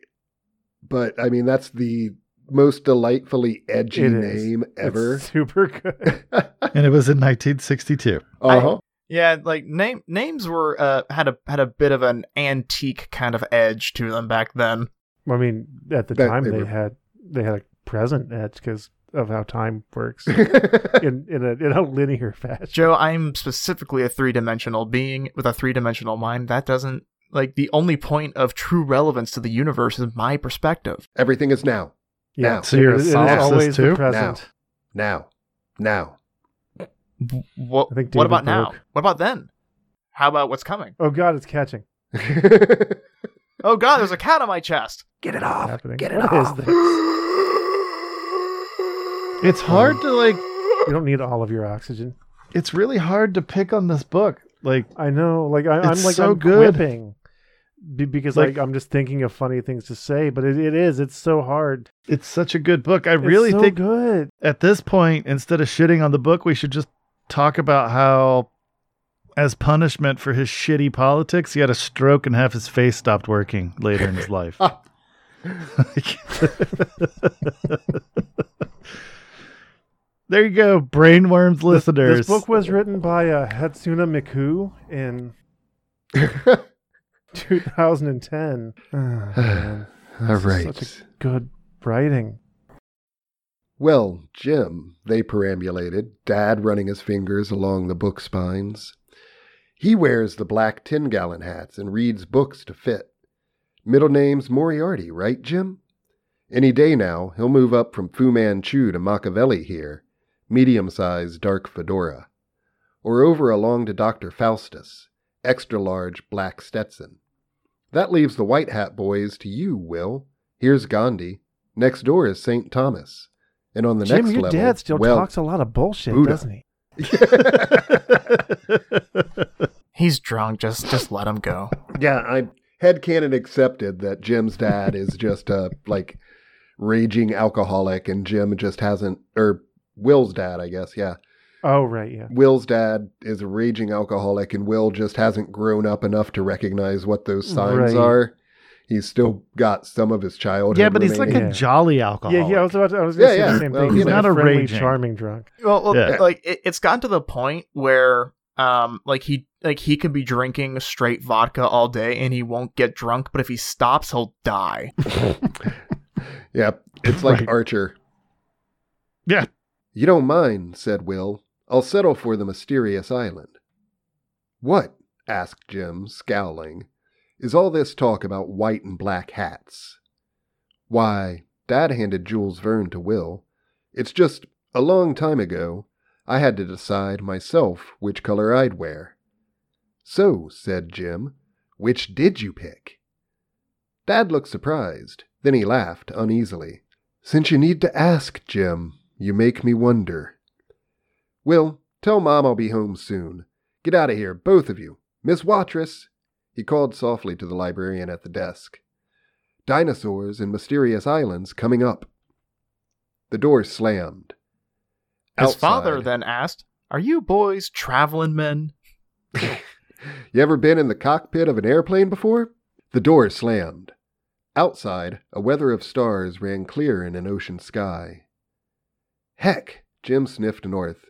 But I mean that's the most delightfully edgy It is. name ever. it's *laughs* super good. *laughs* and it was in 1962. uh-huh. Yeah, like name names were uh had a had a bit of an antique kind of edge to them back then. I mean, at the That- time they they, were- had they had a present edge because of how time works *laughs* in in a in a linear fashion. Joe, I'm specifically a three dimensional being with a three dimensional mind. That doesn't like the only point of true relevance to the universe is my perspective. Everything is now. Yeah, Now. So you're it- a it is solipsist always too? the present. Now. Now. What, what David about now? What about then? How about what's coming? Oh God, it's catching. *laughs* Oh god, there's a cat on my chest. Get it off. happening? Get it What off. is this? It's hard to like. *gasps* You don't need all of your oxygen. It's really hard to pick on this book. Like I know. Like I, I'm like so I'm good. quipping be, because Like- like I'm just thinking of funny things to say. But it, it is. It's so hard. it's such a good book. I really so think good. at this point, instead of shitting on the book, we should just talk about how, as punishment for his shitty politics, he had a stroke and half his face stopped working later in his life. *laughs* there you go, brainworms listeners. This book was written by uh, Hatsune Miku in *laughs* 2010. Oh, *sighs* man. All This is right. Such a good writing. Well, Jim, they perambulated, Dad running his fingers along the book spines. He wears the black tin gallon hats and reads books to fit. Middle name's Moriarty, right, Jim? Any day now, he'll move up from Fu Manchu to Machiavelli here, medium sized dark fedora. Or over along to Dr. Faustus, extra large black Stetson. That leaves the white hat boys to you, Will. Here's Gandhi. Next door is St. Thomas. And on the Jim, next your level, dad still well, talks a lot of bullshit, Buddha. doesn't he? *laughs* He's drunk. Just just let him go. yeah, I head headcanon accepted that Jim's dad is just a like raging alcoholic, and Jim just hasn't, or Will's dad, I guess. Yeah, Oh, right, yeah. Will's dad is a raging alcoholic, and Will just hasn't grown up enough to recognize what those signs Right. are. He's still got some of his childhood. yeah, but he's like remaining. Yeah. a jolly alcoholic. Yeah, yeah, I was about to, I was going to Yeah, say yeah. the same Well, thing. you He's know. not Not a a friendly, raging. charming drunk. Well, well Yeah. like it, it's gotten to the point where um like he like he could be drinking straight vodka all day and he won't get drunk, but if he stops, he'll die. *laughs* Yeah, it's like Right. Archer. Yeah. You don't mind, said Will. I'll settle for the mysterious island. What? asked Jim, scowling. Is all this talk about white and black hats? Why, Dad handed Jules Verne to Will. It's just, a long time ago, I had to decide myself which color I'd wear. So, said Jim, which did you pick? Dad looked surprised. Then he laughed uneasily. Since you need to ask, Jim, you make me wonder. Will, tell Mom I'll be home soon. Get out of here, both of you. Miss Watrous! He called softly to the librarian at the desk. Dinosaurs and mysterious islands coming up. The door slammed. His father then asked, "Are you boys traveling men?" *laughs* You ever been in the cockpit of an airplane before? The door slammed. Outside, a weather of stars ran clear in an ocean sky. Heck, Jim sniffed north.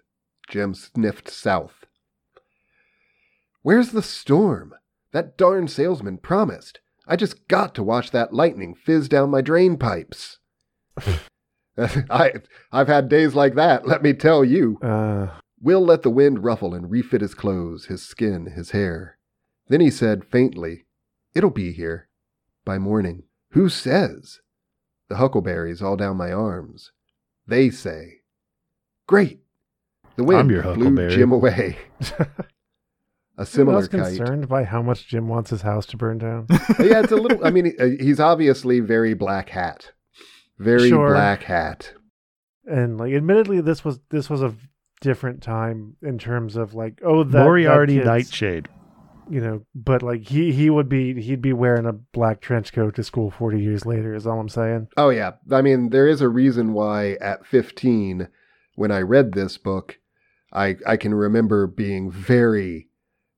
Jim sniffed south. Where's the storm? That darn salesman promised. I just got to watch that lightning fizz down my drain pipes. *laughs* I, I've had days like that, let me tell you. Uh, Will let the wind ruffle and refit his clothes, his skin, his hair. Then he said faintly, It'll be here. By morning. Who says? The huckleberries all down my arms. They say. Great. The wind I'm your blew huckleberry. Jim away. *laughs* A I similar was kite. concerned by how much Jim wants his house to burn down. *laughs* yeah, it's a little. I mean, he- he's obviously very black hat. Very Sure. black hat. and like, admittedly, this was this was a different time in terms of like, oh, that Moriarty that kid's- Nightshade. you know, but like he he would be he'd be wearing a black trench coat to school forty years later. Is all I'm saying. Oh yeah, I mean there is a reason why at 15 when I read this book I I can remember being very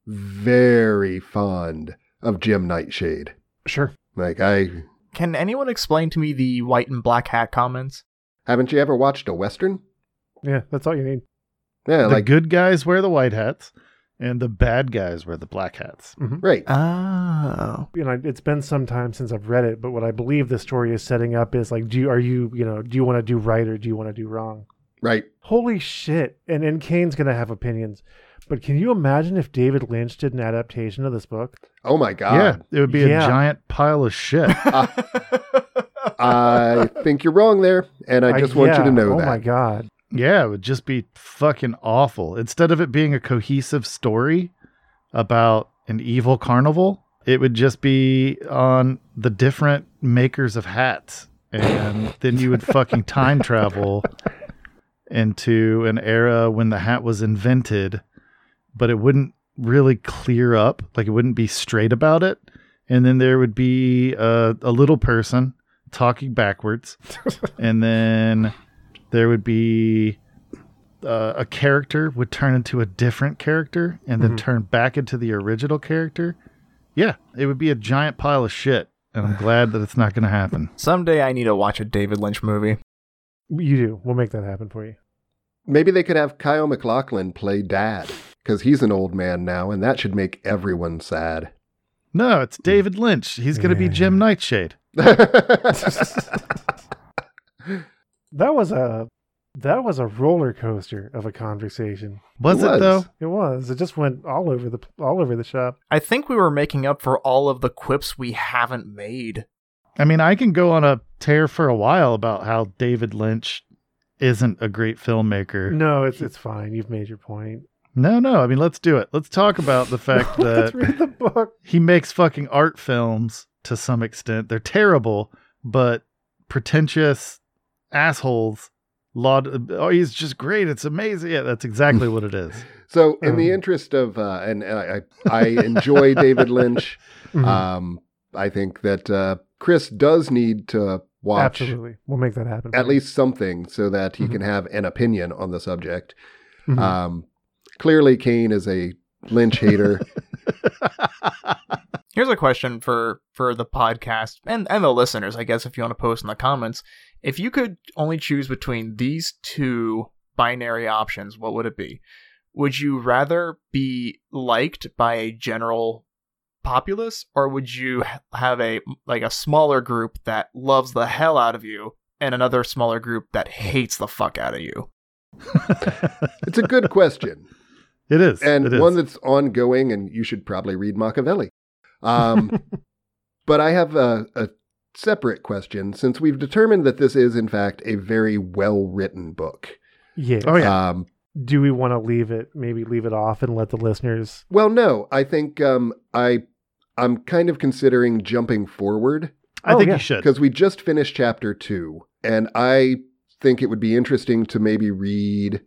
very fond of Jim Nightshade. Sure. Like I Can anyone explain to me the white and black hat comments? haven't you ever watched a western? Yeah, that's all you need. Yeah, the like good guys wear the white hats, and the bad guys wear the black hats. Mm-hmm. right. Oh. You know, it's been some time since I've read it, but what I believe the story is setting up is like, do you, are you you know do you want to do right or do you want to do wrong? Right. Holy shit! And and Kane's gonna have opinions, but can you imagine if David Lynch did an adaptation of this book? Oh my god. yeah, it would be Yeah. a giant pile of shit. I *laughs* uh, I think you're wrong there, and I just want you yeah, to know oh that. my god. Yeah, it would just be fucking awful. Instead of it being a cohesive story about an evil carnival, it would just be on the different makers of hats. And then you would fucking time travel into an era when the hat was invented, but it wouldn't really clear up. Like it wouldn't be straight about it. And then there would be a, a little person talking backwards. *laughs* and then there would be uh, a character would turn into a different character and then Mhm. turn back into the original character. Yeah, it would be a giant pile of shit. And I'm glad that it's not going to happen. Someday I need to watch a David Lynch movie. You do. We'll make that happen for you. Maybe they could have Kyle MacLachlan play dad, because he's an old man now, and that should make everyone sad. No, it's David Lynch. He's going to be Jim Nightshade. *laughs* That was a that was a roller coaster of a conversation. Was It it, was. though? It was. It just went all over the all over the shop. I think we were making up for all of the quips we haven't made. I mean, I can go on a tear for a while about how David Lynch isn't a great filmmaker. No, it's it's fine. You've made your point. No, no. I mean, let's do it. Let's talk about the fact *laughs* Let's that read the book. he makes fucking art films to some extent. They're terrible, but pretentious assholes. Laud- oh, he's just great. It's amazing. Yeah, that's exactly what it is. *laughs* so, in the Um. interest of, uh, and, and I, I enjoy David Lynch. *laughs* Mhm. Um, I think that uh, Chris does need to watch Absolutely, we'll make that happen. at least something so that he Mhm. can have an opinion on the subject. Mhm. Um, clearly, Kane is a Lynch hater. *laughs* Here's a question for for the podcast and and the listeners, I guess if you want to post in the comments. If you could only choose between these two binary options, what would it be? Would you rather be liked by a general populace or would you have a like a smaller group that loves the hell out of you and another smaller group that hates the fuck out of you? *laughs* it's a good question. it is. and it is. one that's ongoing, and you should probably read Machiavelli. Um, *laughs* but I have a, a separate question since we've determined that this is, in fact, a very well written book. yes. Oh, yeah. Um, Do we want to leave it? Maybe leave it off and let the listeners. well, no, I think um, I I'm kind of considering jumping forward I Oh, think yeah. you should. because we just finished chapter two, and I think it would be interesting to maybe read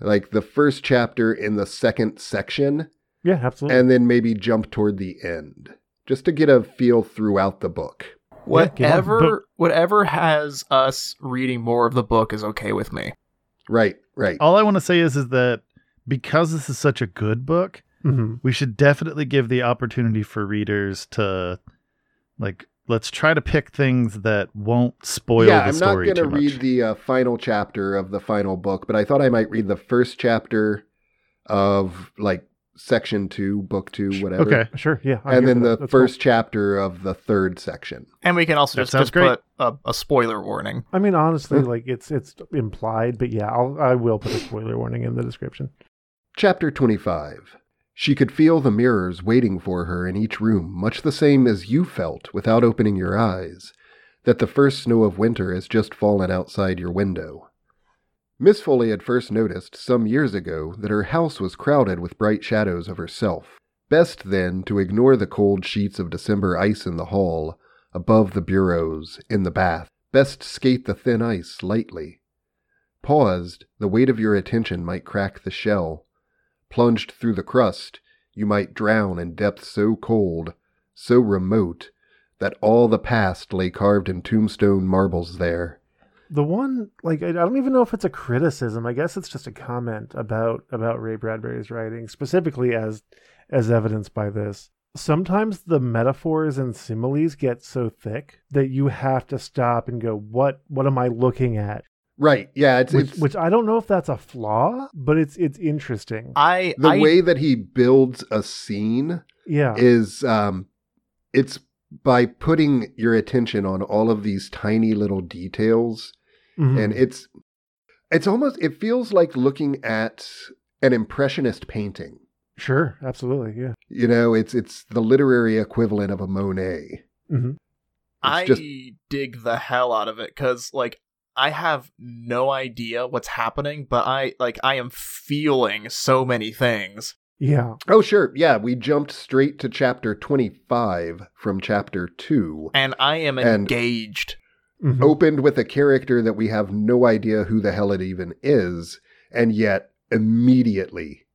like the first chapter in the second section Yeah, absolutely. and then maybe jump toward the end just to get a feel throughout the book. Yeah. Whatever But- whatever has us reading more of the book is okay with me. Right, right. All I want to say is, is that because this is such a good book, Mhm. we should definitely give the opportunity for readers to, like, let's try to pick things that won't spoil the story. yeah, the I'm not going to read the uh, final chapter of the final book, but I thought I might read the first chapter of like section two, book two, whatever. Okay. Sure. Yeah. I'm And then the that. That's cool. first chapter of the third section. And we can also That just, just great. put a, a spoiler warning. I mean, honestly, like it's it's implied, but yeah, I'll I will put a spoiler warning in the description. Chapter 25. She could feel the mirrors waiting for her in each room, much the same as you felt without opening your eyes, that the first snow of winter has just fallen outside your window. Miss Foley had first noticed some years ago that her house was crowded with bright shadows of herself. Best then to ignore the cold sheets of December ice in the hall, above the bureaus, in the bath. Best skate the thin ice lightly. Paused, the weight of your attention might crack the shell. Plunged through the crust, you might drown in depths so cold, so remote, that all the past lay carved in tombstone marbles there. The one, like, I don't even know if it's a criticism. I guess it's just a comment about about Ray Bradbury's writing, specifically as as evidenced by this. Sometimes the metaphors and similes get so thick that you have to stop and go, "What? What am I looking at?" Right, yeah, it's, Which, it's which I don't know if that's a flaw, but it's it's interesting. I the I, way that he builds a scene yeah, is um it's by putting your attention on all of these tiny little details Mhm. and it's it's almost it feels like looking at an impressionist painting. Sure, absolutely, yeah. you know it's it's the literary equivalent of a monet. Hmm I just dig the hell out of it because, like, I have no idea what's happening, but I like I am feeling so many things. Yeah. Oh, sure. Yeah, we jumped straight to chapter 25 from chapter 2. And I am And- engaged. Mhm. Opened with a character that we have no idea who the hell it even is, and yet immediately,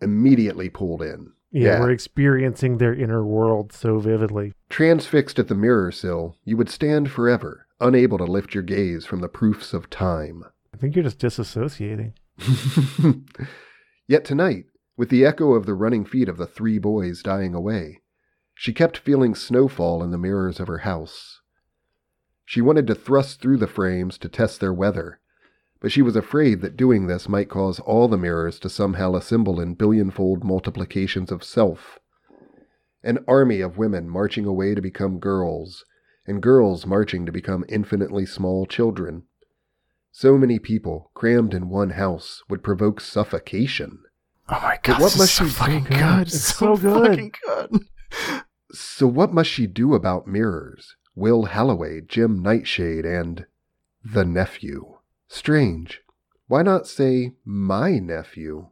immediately pulled in. yeah, yeah. we're experiencing their inner world so vividly. Transfixed at the mirror sill, you would stand forever, unable to lift your gaze from the proofs of time. I think you're just disassociating. *laughs* Yet tonight, with the echo of the running feet of the three boys dying away, she kept feeling snowfall in the mirrors of her house. She wanted to thrust through the frames to test their weather, but she was afraid that doing this might cause all the mirrors to somehow assemble in billionfold multiplications of self. An army of women marching away to become girls, and girls marching to become infinitely small children. So many people crammed in one house would provoke suffocation. Oh my But god, what this must is so she do? fucking God, good. it's so so good. fucking *laughs* good. So what must she do about mirrors? Will Halloway, Jim Nightshade, and the nephew? Strange. Why not say my nephew?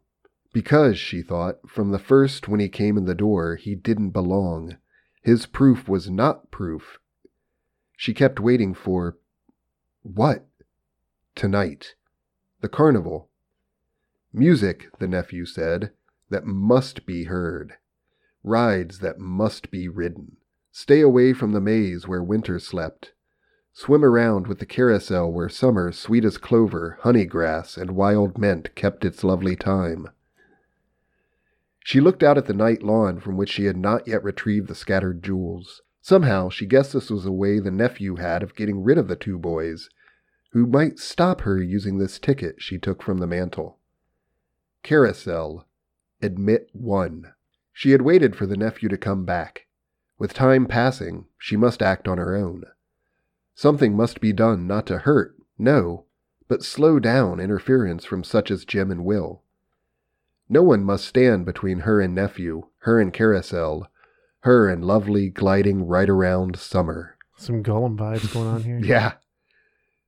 Because, she thought, from the first when he came in the door, he didn't belong. His proof was not proof. She kept waiting for what? Tonight. The carnival. Music, the nephew said, that must be heard. Rides that must be ridden. Stay away from the maze where winter slept. Swim around with the carousel where summer, sweet as clover, honey grass, and wild mint kept its lovely time. She looked out at the night lawn from which she had not yet retrieved the scattered jewels. Somehow she guessed this was a way the nephew had of getting rid of the two boys, who might stop her using this ticket she took from the mantel. Carousel, admit one. She had waited for the nephew to come back. With time passing, she must act on her own. Something must be done not to hurt, no, but slow down interference from such as Jim and Will. No one must stand between her and nephew, her and Carousel, her and lovely gliding right around summer. Some Gollum vibes going on here. *laughs* Yeah.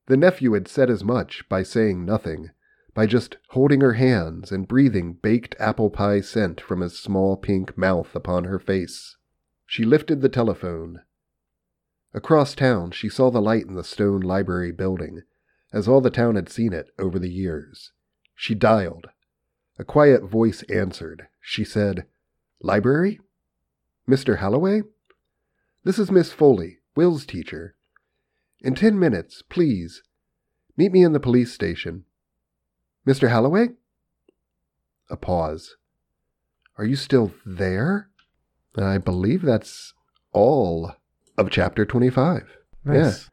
The nephew had said as much by saying nothing, by just holding her hands and breathing baked apple pie scent from his small pink mouth upon her face. She lifted the telephone. Across town, she saw the light in the stone library building, as all the town had seen it over the years. She dialed. A quiet voice answered. She said, Library? Mr. Halloway? This is Miss Foley, Will's teacher. In ten minutes, please. Meet me in the police station. Mr. Halloway? A pause. Are you still there? I believe that's all of chapter 25. Nice.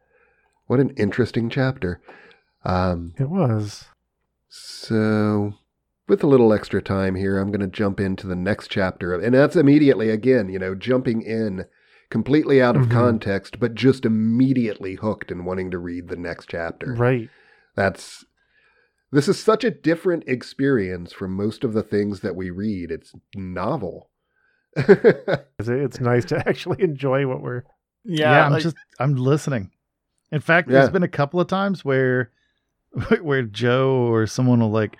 What an interesting chapter. Um, It was. so, with a little extra time here, I'm going to jump into the next chapter. And that's immediately, again, you know, jumping in completely out of Mhm. context, but just immediately hooked and wanting to read the next chapter. Right. That's. This is such a different experience from most of the things that we read. It's novel. *laughs* It's, it's nice to *laughs* actually enjoy what we're. Yeah, Yeah, I'm like- just I'm listening. In fact, Yeah. there's been a couple of times where *laughs* where Joe or someone will like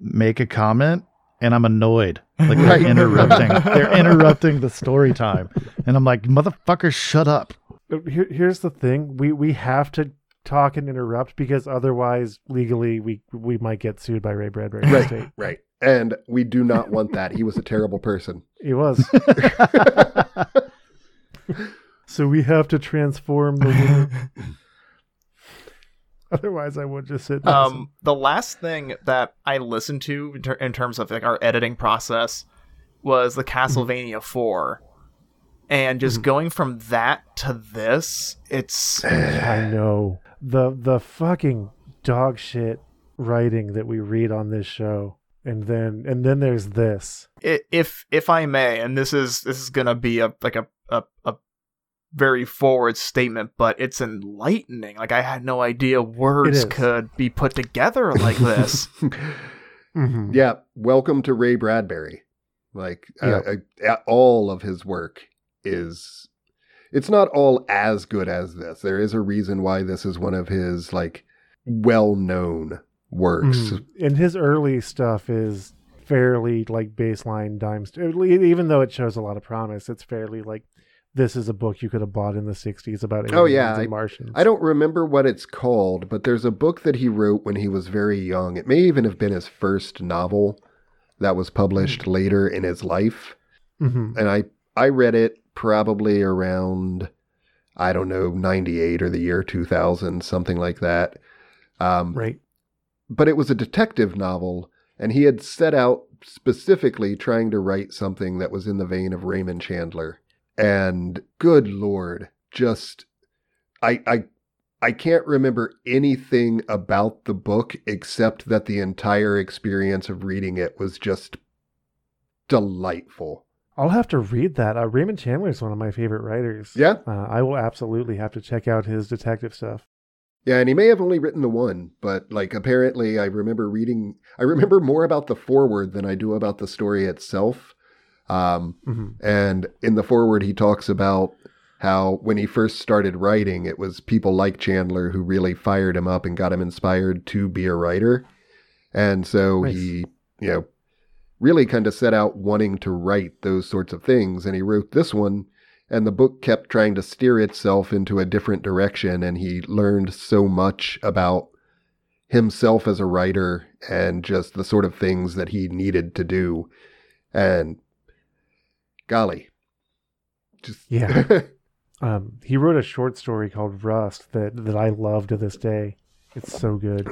make a comment and I'm annoyed. Like they're Right. interrupting. *laughs* they're interrupting the story time. And I'm like, motherfucker, shut up. Here, here's the thing: we we have to talk and interrupt because otherwise, legally, we we might get sued by Ray Bradbury Right. State. right. And we do not want that. He was a terrible person. He was. *laughs* *laughs* so we have to transform the world. *laughs* Otherwise, I would just sit. um the last thing that i listened to in, ter- in terms of like our editing process was the castlevania 4 and just going from that to this it's *sighs* I know the the fucking dog shit writing that we read on this show, and then and then there's this. if if i may and this is this is gonna be a like a a, a very forward statement but it's enlightening like i had no idea words could be put together like *laughs* this Mhm. Yeah, welcome to Ray Bradbury. Like uh, Yeah. uh, uh, all of his work is it's not all as good as this. There is a reason why this is one of his like well-known works. Mhm. And his early stuff is fairly like baseline dime. st- Even though it shows a lot of promise, it's fairly like this is a book you could have bought in the '60s about Oh, yeah, and Martians. I don't remember what it's called, but there's a book that he wrote when he was very young. It may even have been his first novel that was published later in his life. Mhm. And I I read it probably around I don't know 98 or the year 2000, something like that. Um, Right. but it was a detective novel, and he had set out specifically trying to write something that was in the vein of Raymond Chandler. And good lord, just I I I can't remember anything about the book except that the entire experience of reading it was just delightful. I'll have to read that. Uh, Raymond Chandler is one of my favorite writers. Yeah. Uh, I will absolutely have to check out his detective stuff. Yeah, and he may have only written the one, but like apparently I remember reading I remember more about the foreword than I do about the story itself. Um hmm and in the foreword he talks about how when he first started writing it was people like Chandler who really fired him up and got him inspired to be a writer. And so Nice. he, you know, really kind of set out wanting to write those sorts of things and he wrote this one and the book kept trying to steer itself into a different direction and he learned so much about himself as a writer and just the sort of things that he needed to do and golly just Yeah. *laughs* Um, he wrote a short story called Rust that, that I love to this day. It's so good.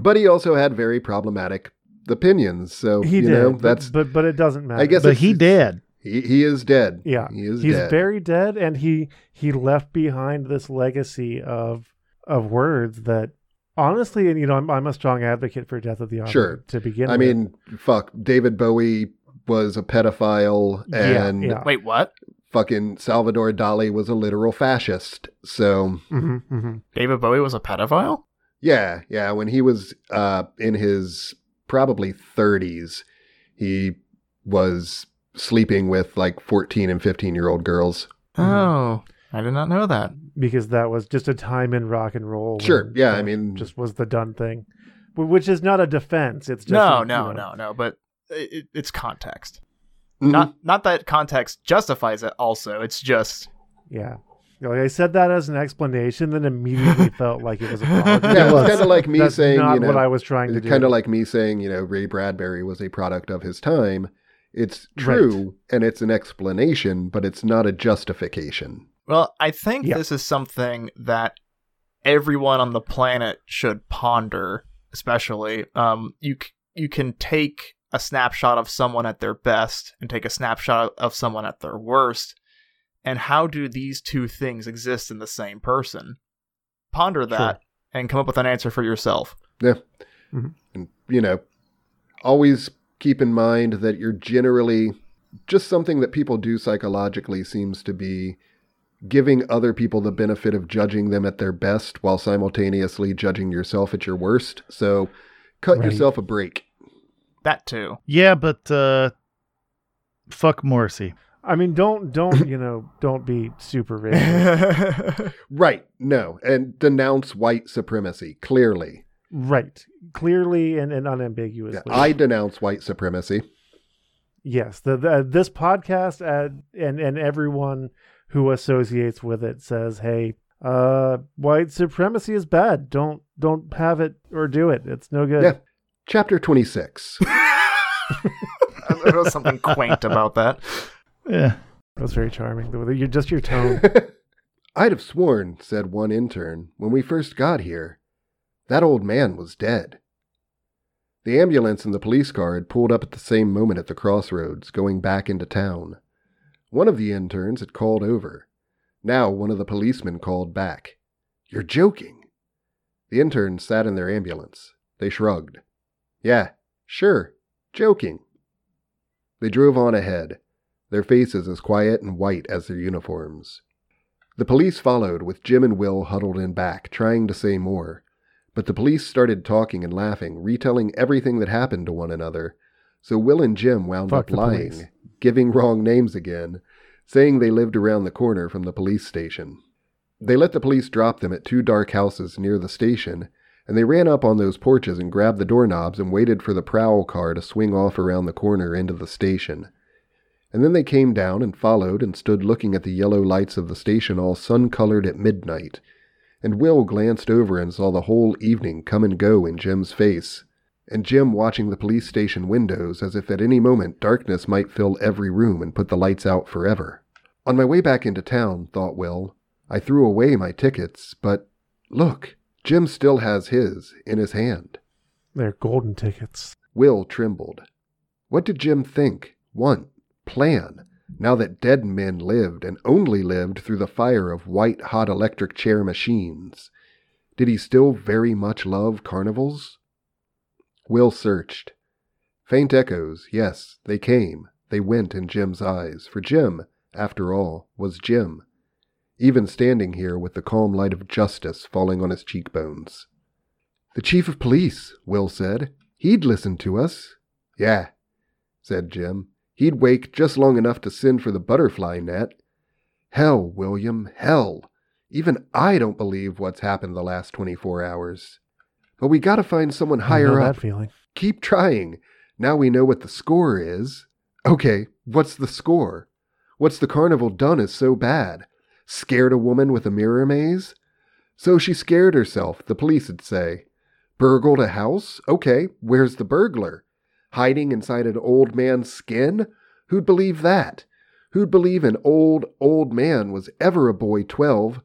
but he also had very problematic opinions so He you did, know that's but but it doesn't matter. I guess but he did. he, he is dead Yeah, he is he's dead very dead, and he he left behind this legacy of of words that honestly, and you know, I'm I'm a strong advocate for death of the author Sure. to begin. i with. mean fuck david bowie was a pedophile and yeah. Wait, what? fucking salvador dali was a literal fascist so Mhm, mhm. David Bowie was a pedophile? Yeah, yeah. When he was uh, in his probably 30s, he was sleeping with like 14 and 15 year old girls. Mhm. Oh, I did not know that. because that was just a time in rock and roll. Sure, yeah, I mean- just was the done thing, which is not a defense. It's just no, you no, know, no, no. But it, it's context. Mhm. Not not that context justifies it. Also, it's just Yeah. Like I said that as an explanation, then immediately *laughs* felt like it was a apology. Yeah, it was was. kind of like me That's saying, not you know, what I was trying to do. It's kind of like me saying, you know, Ray Bradbury was a product of his time. It's true and it's an explanation, but it's not a justification. well. I think Yeah. this is something that everyone on the planet should ponder. Especially, um, you c- you can take a snapshot of someone at their best and take a snapshot of someone at their worst, and how do these two things exist in the same person? Ponder that and come up with an answer for yourself. Yeah. Mm-hmm. And, you know, always keep in mind that you're generally just something that people do psychologically seems to be giving other people the benefit of judging them at their best while simultaneously judging yourself at your worst. So cut Right. yourself a break. That too. Yeah, but uh, fuck Morrissey. I mean, don't don't you know? Don't be super racist. *laughs* Right. No. And denounce white supremacy, clearly. right? Clearly and, and Yeah, unambiguously. I denounce white supremacy. yes. The, the this podcast uh, and and everyone who associates with it says, "Hey, uh, white supremacy is bad. Don't don't have it or do it. It's no good." Yeah. Chapter 26. there was something quaint about that. Yeah. That's very charming. You're just your tone. *laughs* I'd have sworn, said one intern, when we first got here, that old man was dead. The ambulance and the police car had pulled up at the same moment at the crossroads, going back into town. One of the interns had called over. Now one of the policemen called back. You're joking. The interns sat in their ambulance. They shrugged. Yeah, sure, joking. They drove on ahead, their faces as quiet and white as their uniforms. The police followed, with Jim and Will huddled in back, trying to say more. But the police started talking and laughing, retelling everything that happened to one another. So Will and Jim wound Fuck up lying, police. giving wrong names again. saying they lived around the corner from the police station. They let the police drop them at two dark houses near the station, and they ran up on those porches and grabbed the doorknobs and waited for the prowl car to swing off around the corner into the station. And then they came down and followed and stood looking at the yellow lights of the station all sun colored at midnight. And Will glanced over and saw the whole evening come and go in Jim's face, and Jim watching the police station windows as if at any moment darkness might fill every room and put the lights out forever. On my way back into town, thought Will, I threw away my tickets, but look, Jim still has his in his hand. They're golden tickets. Will trembled. What did Jim think, want, plan, now that dead men lived and only lived through the fire of white hot electric chair machines? Did he still very much love carnivals? Will searched. Faint echoes, yes, they came, they went in Jim's eyes, for Jim, after all, was Jim, even standing here with the calm light of justice falling on his cheekbones. The chief of police, Will said. He'd listen to us. Yeah, said Jim. He'd wake just long enough to send for the butterfly net. Hell, William, hell. Even I don't believe what's happened the last 24 hours. But we gotta find someone higher up. Keep trying. Now we know what the score is. Okay, what's the score? What's the carnival done is so bad? Scared a woman with a mirror maze? So she scared herself, the police'd say. Burgled a house? Okay, where's the burglar? Hiding inside an old man's skin? Who'd believe that? Who'd believe an old, old man was ever a boy twelve?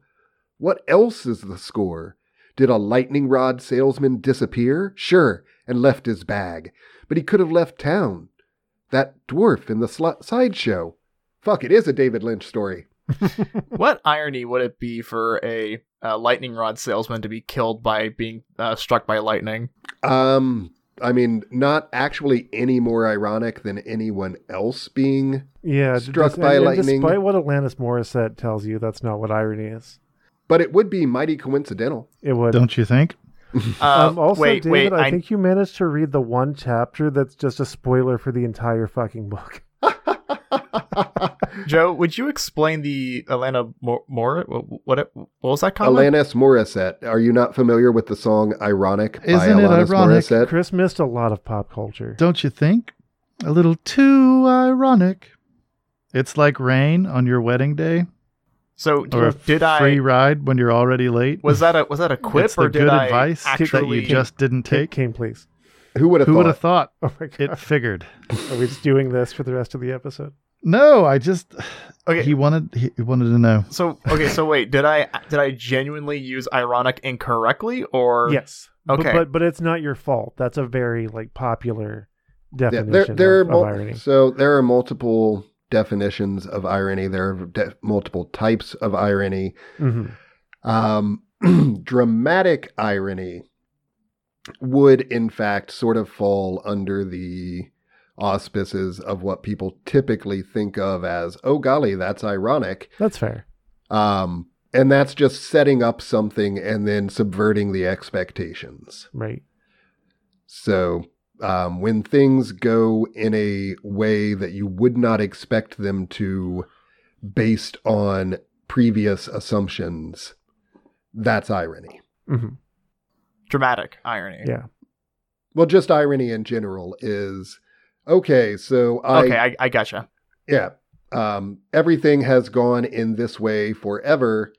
What else is the score? Did a lightning rod salesman disappear? Sure, and left his bag. But he could have left town. That dwarf in the sl- sideshow. Fuck, it is a David Lynch story. *laughs* what irony would it be for a, uh lightning rod salesman to be killed by being uh, struck by lightning? Um, I mean, not actually any more ironic than anyone else being. Yeah, Struck des- by and- and lightning. Despite what Atlantis Morissette tells you, that's not what irony is. But it would be mighty coincidental. It would. Don't you think? *laughs* Uh, um, also, wait, David, wait. I, I, think you managed to read the one chapter that's just a spoiler for the entire fucking book. *laughs* *laughs* Joe, would you explain the Atlanta Mor- Mor- what, what what was that comment? Alanis Morissette. Are you not familiar with the song "Ironic" Isn't it Alanis ironic? Morissette? Chris missed a lot of pop culture. Don't you think? A little too ironic. It's like rain on your wedding day, So or a did free I free ride when you're already late. was that a was that a quip It's the or did good I advice that you just didn't take. Came please. Who would have Who would have thought? *laughs* Oh my god. It figured. Are we just doing this for the rest of the episode? No, I just Okay. he wanted he wanted to know. So okay, so wait, did I did I genuinely use ironic incorrectly or Yes. Okay. But, but it's not your fault. That's a very like popular Yeah, definition there, there of, are mul- of irony. so there are multiple definitions of irony. There are de- multiple types of irony. hmm Um, *clears throat* dramatic irony would, in fact, sort of fall under the auspices of what people typically think of as, oh, golly, that's ironic. That's fair. Um, and that's just setting up something and then subverting the expectations. Right. So um, when things go in a way that you would not expect them to, based on previous assumptions, that's irony. hmm dramatic irony? Yeah. Well, just irony in general is okay. So I, Okay, I, I gotcha. yeah, um, everything has gone in this way forever.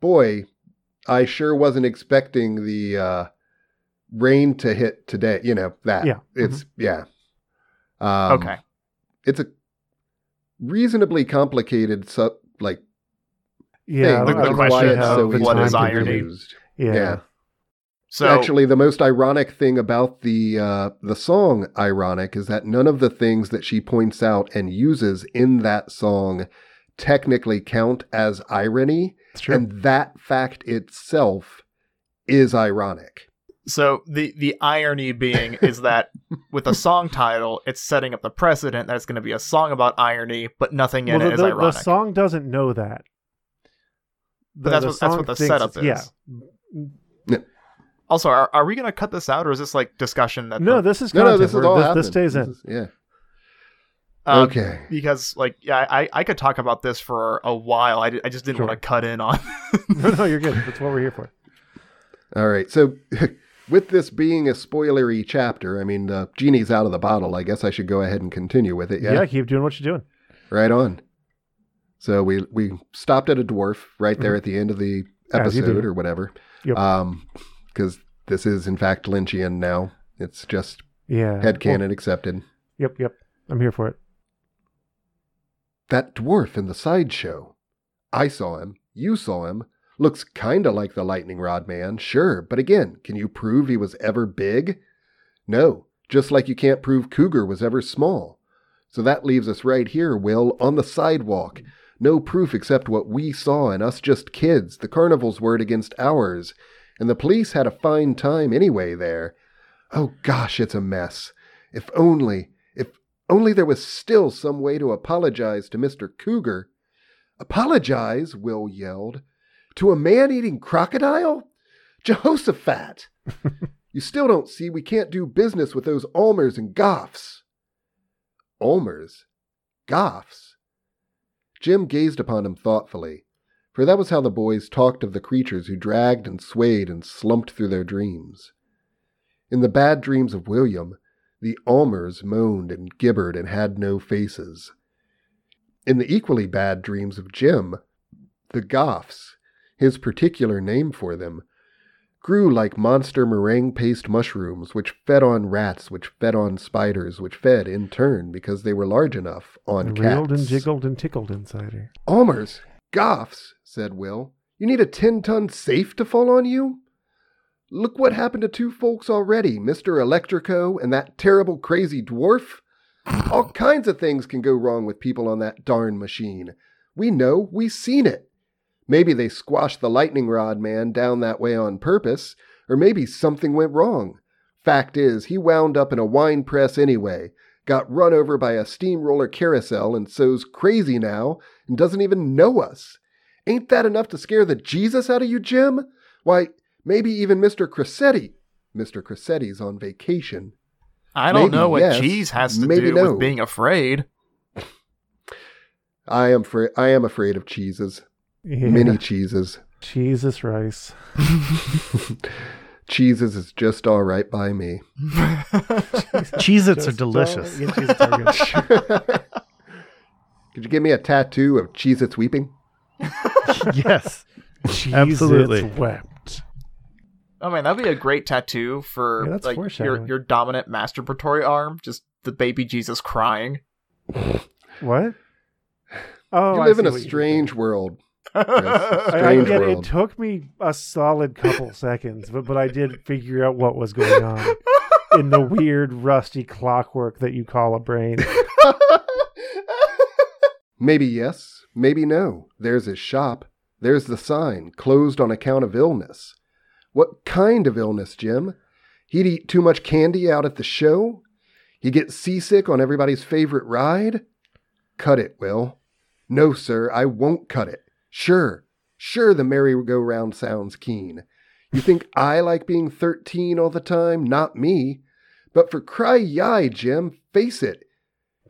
Boy, I sure wasn't expecting the uh, rain to hit today. You know that. Yeah. It's yeah. Um, okay. It's a reasonably complicated sub like Yeah. thing. The- I the don't question actually of have the what time is to irony? it. Yeah. Yeah. So Actually, the most ironic thing about the uh, the song "Ironic" is that none of the things that she points out and uses in that song technically count as irony, It's true. and that fact itself is ironic. so the the irony being is that *laughs* with a song title, it's setting up the precedent that it's going to be a song about irony, but nothing in well, it the, is the, the song doesn't know that. But that's what- that's what the thinks setup is. Yeah. Also, are, are we going to cut this out, or is this like discussion that? No, the- this is No, content. no, this is We're- all this, happening. this stays in. This is- yeah. Um, okay. Because like yeah, I I could talk about this for a while. I, I just didn't Sure. want to cut in on. *laughs* no, no, you're good. *laughs* That's what we're here for. All right. So, *laughs* with this being a spoilery chapter, I mean, the genie's out of the bottle. I guess I should go ahead and continue with it. Yeah, Yeah. keep doing what you're doing. Right on. So we we stopped at a dwarf right there at the end of the Mm-hmm. As you do. episode or whatever. Yep. Um, because this is in fact Lynchian now. It's just Yeah. headcanon accepted. Yep, yep. I'm here for it. That dwarf in the sideshow. I saw him. You saw him. Looks kinda like the lightning rod man, sure, but again, can you prove he was ever big? No, just like you can't prove Cooger was ever small. So that leaves us right here, Will, on the sidewalk. No proof except what we saw and us just kids, the carnival's word against ours. And the police had a fine time anyway there. Oh gosh, it's a mess. If only, if only there was still some way to apologize to Mr. Cooger. Apologize, Will yelled. To a man eating crocodile? Jehoshaphat! *laughs* you still don't see we can't do business with those Almers and Goffs. Almers? Goffs? Jim gazed upon him thoughtfully, for that was how the boys talked of the creatures who dragged and swayed and slumped through their dreams. In the bad dreams of William, the Almers moaned and gibbered and had no faces. In the equally bad dreams of Jim, the Goffs, his particular name for them, grew like monster meringue paste mushrooms, which fed on rats, which fed on spiders, which fed in turn because they were large enough on cats. Reeled and jiggled and tickled inside her. Almers, Goffs, said Will. You need a ten ton safe to fall on you? Look what happened to two folks already, Mr. Electrico and that terrible crazy dwarf. All kinds of things can go wrong with people on that darn machine. We know, we seen it. Maybe they squashed the lightning rod man down that way on purpose, or maybe something went wrong. Fact is, he wound up in a wine press anyway, got run over by a steamroller carousel, and so's crazy now and doesn't even know us. Ain't that enough to scare the Jesus out of you, Jim? Why, maybe even Mr. Crosetti. Mr. Crosetti's on vacation. I don't Maybe know what yes, cheese has to maybe do no. with being afraid. I am fr- I am afraid of cheeses. Yeah. Many cheeses. Jesus rice. *laughs* cheeses is just all right by me. *laughs* Cheez Its are delicious. yeah, Cheez-Its are. *laughs* Could you give me a tattoo of Cheez Its weeping? *laughs* yes. Cheez-Its Absolutely. wept. Oh man, that'd be a great tattoo for Yeah, like your your dominant masturbatory arm, just the baby Jesus crying. What? Oh, you live see in a what you did strange world. *laughs* I, I get it took me a solid couple seconds, but but I did figure out what was going on in the weird rusty clockwork that you call a brain. *laughs* maybe yes, maybe no. There's his shop. There's the sign, closed on account of illness. What kind of illness, Jim? He'd eat too much candy out at the show? He'd get seasick on everybody's favorite ride? Cut it, Will. No, sir, I won't cut it. Sure, sure, the merry-go-round sounds keen. You think I like being 13 all the time? Not me. But for cry yai, Jim, face it.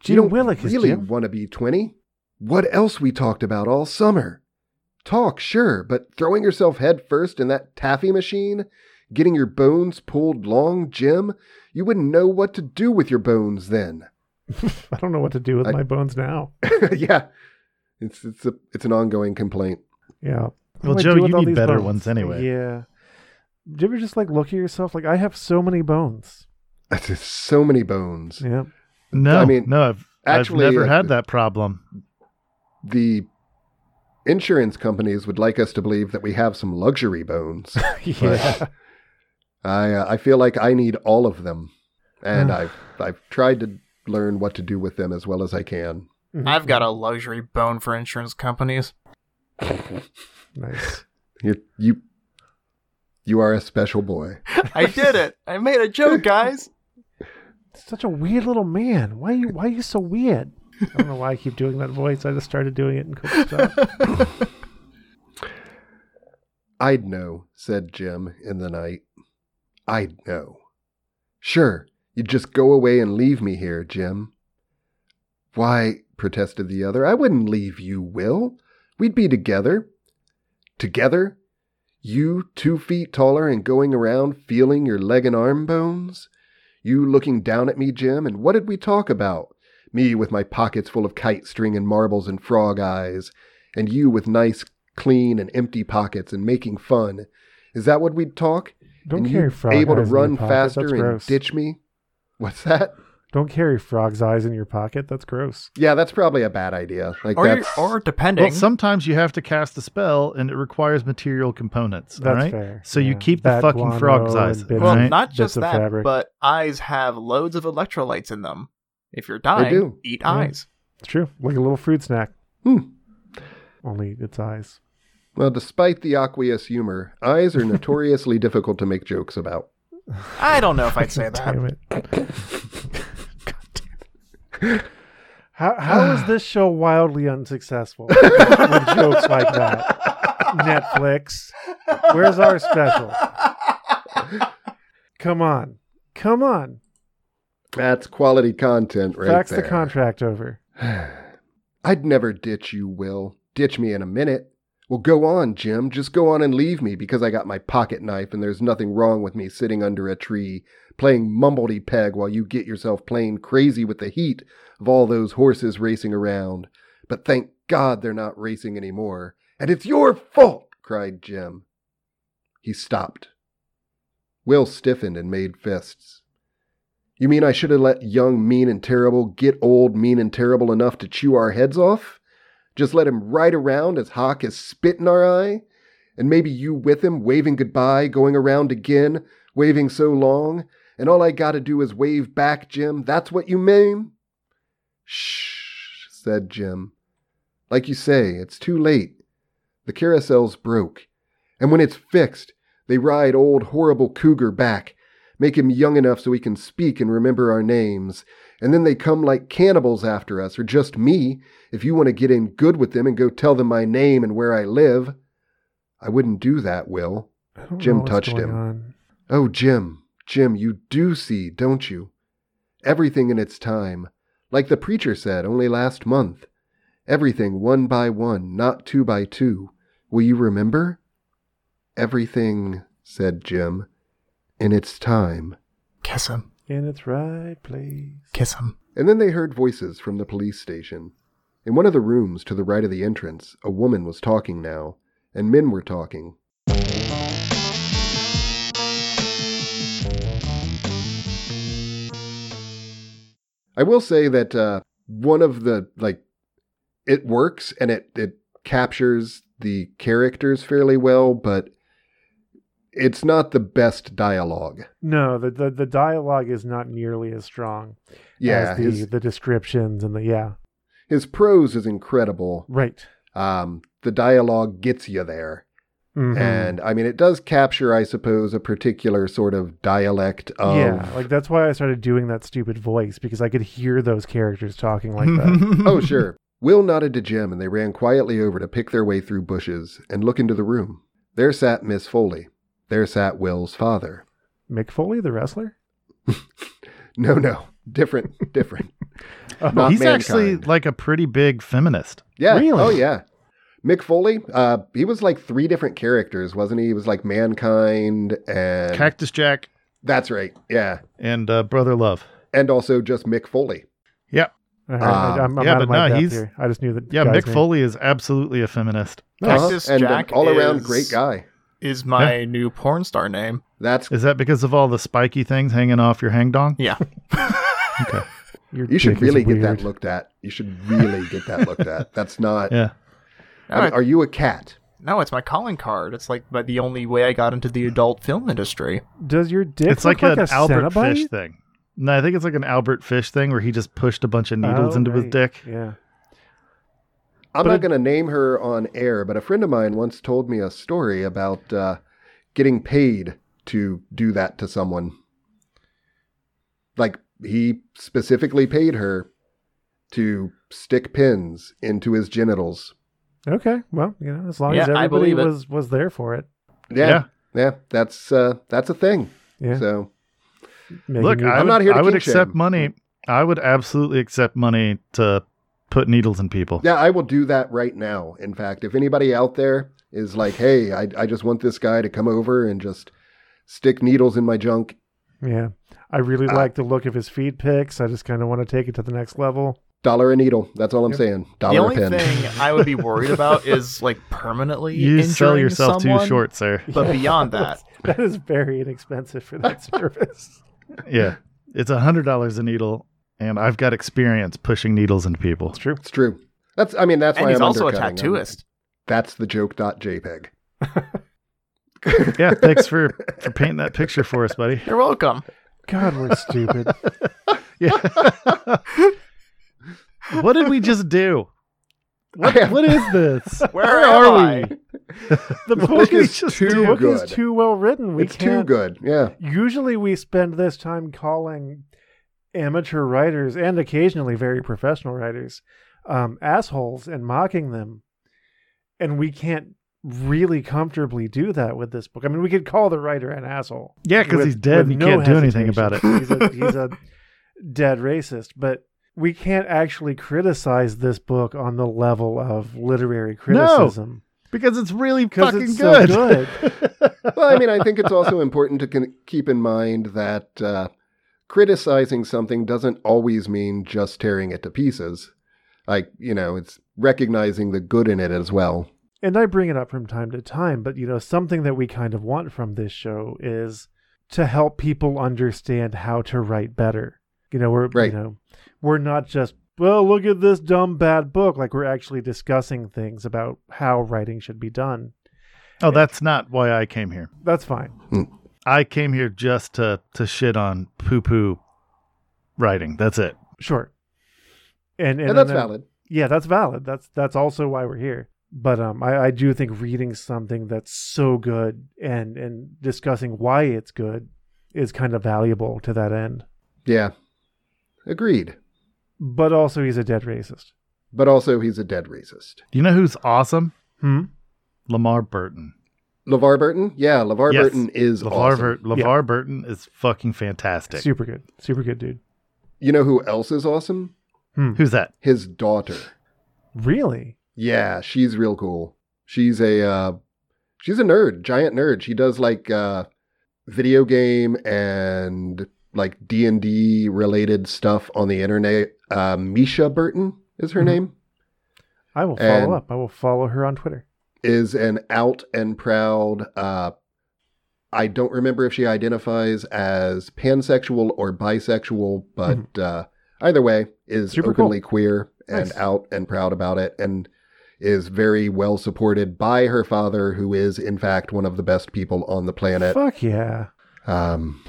Jim you don't Willick really want to be 20. What else we talked about all summer? Talk, sure, but throwing yourself head first in that taffy machine, getting your bones pulled long, Jim, you wouldn't know what to do with your bones then. *laughs* I don't know what to do with I- my bones now. *laughs* yeah. It's it's a it's an ongoing complaint. Yeah. What Well, Joe, you need better bones? ones anyway. Yeah. Do you ever just like look at yourself like I have so many bones? *laughs* That's so many bones. Yeah. No, I mean, no, I've, actually, I've never uh, had that problem. The insurance companies would like us to believe that we have some luxury bones. *laughs* yeah. I uh, I feel like I need all of them, and I've I've tried to learn what to do with them as well as I can. Mm-hmm. I've got a luxury bone for insurance companies. *laughs* nice. You you you are a special boy. I did it. I made a joke, guys. *laughs* Such a weird little man. Why you why are you so weird? I don't know why I keep doing that voice. I just started doing it and cool *laughs* stuff. I'd know, said Jim in the night. I'd know. Sure, you'd just go away and leave me here, Jim. Why, protested the other, I wouldn't leave you, Will. We'd be together. Together? You two feet taller and going around feeling your leg and arm bones? You looking down at me, Jim, and what did we talk about? Me with my pockets full of kite string and marbles and frog eyes, and you with nice, clean, and empty pockets and making fun. Is that what we'd talk? Don't and carry frog able to eyes in your run faster That's and gross. ditch me? What's that? Don't carry frog's eyes in your pocket. That's gross. Yeah, that's probably a bad idea. Like Or, that's or depending. Well, sometimes you have to cast a spell and it requires material components. That's all right? fair. So you Yeah. keep the fucking frog's eyes. bits well, right? not just that, fabric. but eyes have loads of electrolytes in them. If you're dying, do. eat Yeah. eyes. It's true. Like a little fruit snack. Hmm. Only it's eyes. well, despite the aqueous humor, eyes are *laughs* notoriously difficult to make jokes about. I don't know if I'd say that. Damn it. *laughs* How how is this show wildly unsuccessful *laughs* with jokes like that? Netflix, where's our special? Come on, come on, That's quality content right fax there. the contract over. *sighs* I'd never ditch you, Will. Ditch me in a minute. Well, go on, Jim. Just go on and leave me because I got my pocket knife and there's nothing wrong with me sitting under a tree playing mumbledy peg while you get yourself playing crazy with the heat of all those horses racing around. But thank God they're not racing anymore. And it's your fault, cried Jim. He stopped. Will stiffened and made fists. You mean I should have let young, mean, and terrible get old, mean, and terrible enough to chew our heads off? Just let him ride around as Hawk has spit in our eye? And maybe you with him, waving goodbye, going around again, waving so long, and all I gotta do is wave back, Jim? That's what you mean? Shh, said Jim. Like you say, it's too late. The carousel's broke. And when it's fixed, they ride old horrible Cooger back, make him young enough so he can speak and remember our names. And then they come like cannibals after us, or just me, if you want to get in good with them and go tell them my name and where I live. I wouldn't do that, Will. Jim touched him. on. Oh, Jim, Jim, you do see, don't you? Everything in its time. Like the preacher said only last month. Everything one by one, not two by two. Will you remember? Everything, said Jim, in its time. Kiss him. In its right place. Kiss him. And then they heard voices from the police station. In one of the rooms to the right of the entrance, a woman was talking now, and men were talking. I will say that uh, one of the like it works and it it captures the characters fairly well, but it's not the best dialogue. No, the, the the dialogue is not nearly as strong Yeah, as the, his the descriptions and the yeah. his prose is incredible. Right. Um, the dialogue gets you there. Mhm. And I mean, it does capture, I suppose, a particular sort of dialect of. yeah, like that's why I started doing that stupid voice because I could hear those characters talking like that. *laughs* *laughs* oh, sure. Will nodded to Jim, and they ran quietly over to pick their way through bushes and look into the room. There sat Miss Foley. There sat Will's father. Mick Foley, the wrestler. *laughs* No, no, different, different. Oh, Not He's actually like a pretty big feminist. Yeah. Really? Oh, yeah. Mick Foley, uh, he was like three different characters, wasn't he? He was like mankind and Cactus Jack that's right, yeah, and uh, Brother Love. and also just Mick Foley. Yep. I, I, I'm, I'm yeah, out of but my no, depth he's- here. I just knew that. Yeah, Mick name. Foley is absolutely a feminist. Cactus and Jack an all-around great guy. Is my new porn star name. That's Is that because of all the spiky things hanging off your hang dong? Yeah. *laughs* Okay. Your you should really get weird. that looked at. You should really get that looked at. That's not. *laughs* Yeah. I mean, are you a cat? No, it's my calling card. It's like but the only way I got into the adult film industry. Does your dick It's look like, like, an a Albert Cenobite? Fish thing. No, I think it's like an Albert Fish thing where he just pushed a bunch of needles Oh, into his dick. Yeah. I'm But not going to name her on air, but a friend of mine once told me a story about uh, getting paid to do that to someone. Like he specifically paid her to stick pins into his genitals. Okay. Well, you know, as long Yeah, as everybody believe it. was was there for it. Yeah, Yeah. yeah, that's uh, that's a thing. Yeah. So Making Look, I I'm would, not here to I would kink shame. accept money. I would absolutely accept money to put needles in people. Yeah, I will do that right now. In fact, if anybody out there is like, hey, I, I just want this guy to come over and just stick needles in my junk, Yeah. I really Uh, like the look of his feed pics. I just kind of want to take it to the next level. Dollar a needle. That's all I'm Yep. saying. The Dollar a only pen. thing I would be worried about is like permanently You sell yourself someone, too short, sir. But beyond that, *laughs* That is very inexpensive for that *laughs* service. Yeah. It's a hundred dollars a needle, and I've got experience pushing needles into people. It's true. It's true. That's I mean that's and why he's I'm also a undercutting. I'm- tattooist. That's the joke.jpg. Yeah, thanks for *laughs* for painting that picture for us, buddy. You're welcome. God, we're stupid. Yeah. What did we just do? I have- What is this? *laughs* Where, are we? The book book is is just too the book good. is too well written. We it's too can't. good. Yeah. Usually, we spend this time calling amateur writers and occasionally very professional writers um, assholes and mocking them, and we can't really comfortably do that with this book. I mean, we could call the writer an asshole. Yeah, because he's dead and you no can't do anything about it. He's a, he's a *laughs* dead racist, but we can't actually criticize this book on the level of literary criticism Because it's really because fucking it's so good. good. *laughs* Well, I mean, I think it's also important to con- keep in mind that uh, criticizing something doesn't always mean just tearing it to pieces. Like, you know, it's recognizing the good in it as well. and I bring it up from time to time, but you know, something that we kind of want from this show is to help people understand how to write better. You know, we're Right. you know, we're not just well, look at this dumb bad book. Like we're actually discussing things about how writing should be done. oh, that's not why I came here. That's fine. I came here just to to shit on poo poo writing. That's it. Sure. And and, And, that's then- valid. Yeah, that's valid. That's that's also why we're here. But um, I, I do think reading something that's so good and and discussing why it's good is kind of valuable to that end. Yeah. Agreed. But also, he's a dead racist. But also, he's a dead racist. Do you know who's awesome? Hmm. Lamar Burton. LeVar Burton? Yeah, LeVar Yes. Burton is LeVar, awesome. Bur- LeVar Burton is fucking fantastic. Super good. Super good dude. You know who else is awesome? Hmm. Who's that? His daughter. Really? Yeah, she's real cool. She's a uh she's a nerd, giant nerd. She does like uh video game and like D&D related stuff on the internet. Uh Misha Burton is her Mhm. name. I will follow And- up. I will follow her on Twitter. Is an out and proud uh I don't remember if she identifies as pansexual or bisexual, but uh either way is Super cool. openly queer and Nice. out and proud about it and is very well supported by her father who is in fact one of the best people on the planet. Fuck yeah. Um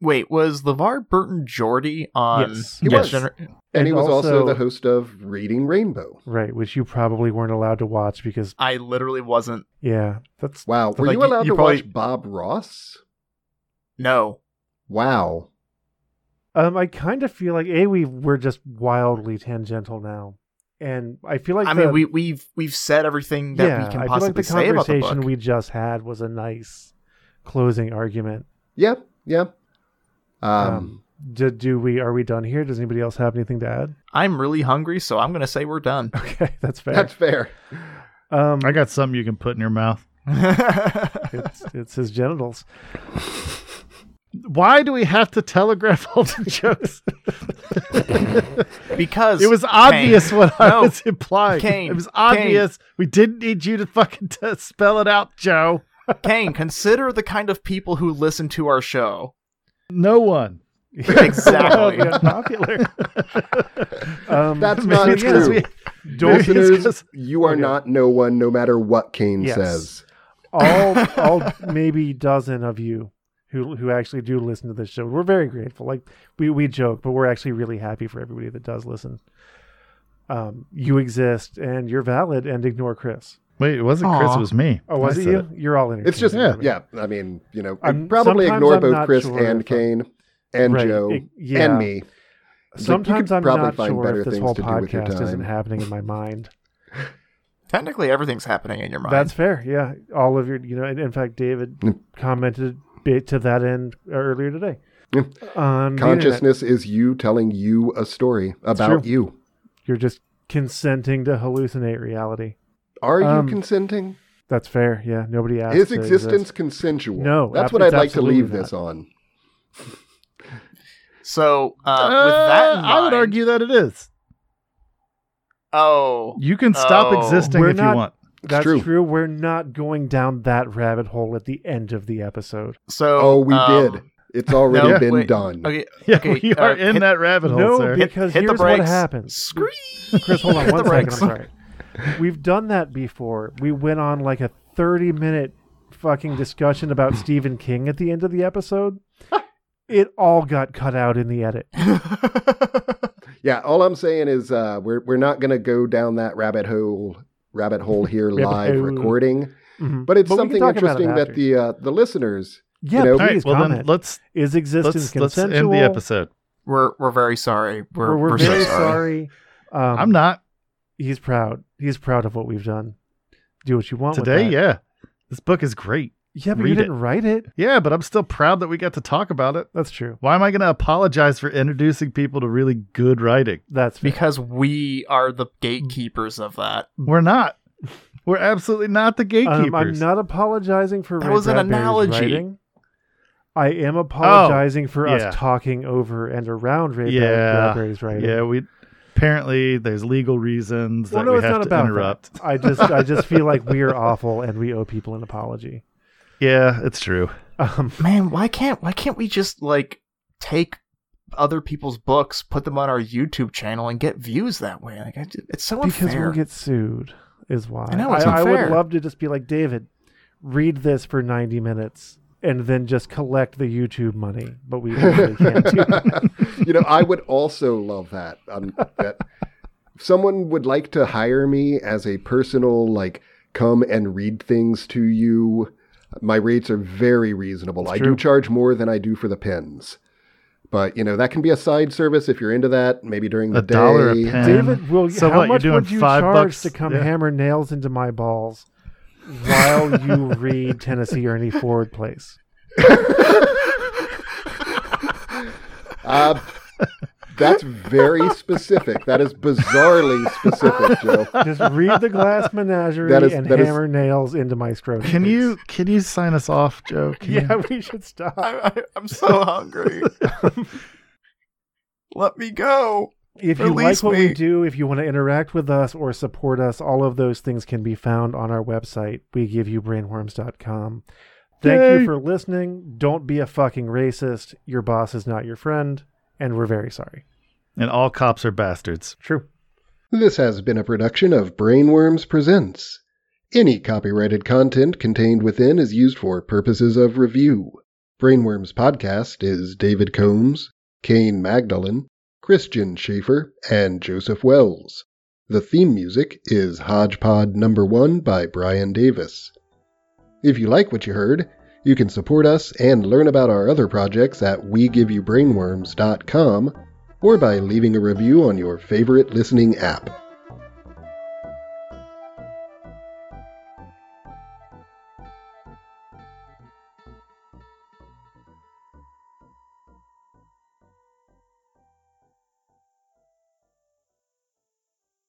Wait, was LeVar Burton Geordie on Yes. He Next was. Gener- and, he was also, also- the host of Reading Rainbow. Right, which you probably weren't allowed to watch because I literally wasn't. yeah, that's Wow, were Like, you you- allowed you to probably- watch Bob Ross? No. Wow. um I kind of feel like A we we're just wildly tangential now. And I feel like I the- mean, we we've we've said everything that yeah, we can I feel like possibly the say about the conversation we just had was a nice closing argument. Yeah, yeah. Um, Um, do, do we are we done here? Does anybody else have anything to add? I'm really hungry, so I'm gonna say we're done. *laughs* Okay, that's fair. that's fair. um, I got something you can put in your mouth. *laughs* it's it's his genitals. Why do we have to telegraph *laughs* all the jokes? because It was obvious what I No. was implying. Kane, it was obvious. We didn't need you to fucking t- spell it out, Joe. Kane, consider the kind of people who listen to our show. No one. *laughs* Exactly. The unpopular. *laughs* um, That's not it's 'cause true. we- don't Maybe it's Listeners, 'cause- you are Okay. not no one, no matter what Kane Yes. says. all *laughs* all maybe dozen of you who who actually do listen to this show. We're very grateful. Like we we joke, but we're actually really happy for everybody that does listen. Um, you exist and you're valid, and ignore Chris. Wait, it wasn't Chris. It was me. Oh, was I it said you? You're all in. It's just Yeah. yeah. I mean, you know, I probably ignore I'm both Chris sure and Kane and Right, Joe it- yeah. and me. It's like, Sometimes I'm probably not find sure better if this things whole to do with your podcast isn't happening in my mind. *laughs* Technically, everything's happening in your mind. That's fair. Yeah, all of your, you know, in fact, David Mm. commented to that end earlier today. On. Consciousness is you telling you a story about you. You're just consenting to hallucinate reality. Are you Um, consenting? That's fair. Yeah, nobody asked. Is existence exist. consensual? No, that's ab- what I'd like to absolutely leave this on. *laughs* So uh, Uh, with that, in I would argue that it is. Oh, You can stop Oh. existing We're if not- you want. That's true. true. We're not going down that rabbit hole at the end of the episode. so Oh, we um, did. It's already no, been wait. done. Okay, *laughs* Yeah, okay, we are uh, in hit- that rabbit hole, no, sir. because hit the here's what brakes. happens. Scream. Chris, hold on Hit one the second. I'm sorry. We've done that before. We went on like a 30 minute fucking discussion about Stephen King at the end of the episode. *laughs* It all got cut out in the edit. *laughs* Yeah, all I'm saying is uh, we're we're not going to go down that rabbit hole rabbit hole *laughs* here Rabbit live hole. recording, Mhm. but it's we can something talk about it interesting that the uh, the listeners. yeah, know- All right, please well comment. then let's Is existence let's let's end the episode. we're we're very sorry. We're, We're, we're we're very so sorry. sorry. Um, I'm not He's proud. He's proud of what we've done. Do what you want with today. that. Yeah, this book is great. Yeah, but Read you it. didn't write it. Yeah, but I'm still proud that we got to talk about it. That's true. Why am I going to apologize for introducing people to really good writing? That's fair. because we are the gatekeepers of that. We're not. We're absolutely not the gatekeepers. Um, I'm not apologizing for That Ray was an Bradbury's analogy. writing. I am apologizing for us talking over and around Ray Yeah, Bradbury's writing. Yeah, we apparently there's legal reasons well, that no, we it's have not to about interrupt. that. I just, I just feel like we are awful and we owe people an apology. *laughs* Yeah, it's true. Um, Man, why can't why can't we just like take other people's books, put them on our YouTube channel, and get views that way? Like, I, it's so unfair. because unfair. we'll get sued, is why. I know, it's I, would love to just be like David, read this for 90 minutes and then just collect the YouTube money, but we really can't do that. *laughs* you know, I would also love that. Um, that if someone would like to hire me as a personal, like, come and read things to you. My rates are very reasonable. It's I true. do charge more than I do for the pens. But, you know, that can be a side service if you're into that, maybe during the A day. dollar a pen. David, will So how what, you're much doing would you five charge bucks? to come Yeah. hammer nails into my balls while you read Tennessee Ernie Ford Place? Uh, that's very specific. That is bizarrely specific, Joe. Just read the Glass Menagerie That is- and that is- hammer nails into my scrotum. Can you can you sign us off, Joe? Can you- Yeah, *laughs* we should stop. I, I, I'm so hungry. *laughs* Let me go. If you like Release what we do, if you want to interact with us or support us, all of those things can be found on our website, we give you brainworms.com. Thank Yay. you for listening. Don't be a fucking racist. Your boss is not your friend, and we're very sorry. And all cops are bastards. True. This has been a production of Brainworms Presents. Any copyrighted content contained within is used for purposes of review. Brainworms Podcast is David Combs, Kane Magdalen, Christian Schaefer, and Joseph Wells. The theme music is Hodgepod Number 1 by Brian Davis. If you like what you heard, you can support us and learn about our other projects at WeGiveYouBrainworms.com or by leaving a review on your favorite listening app.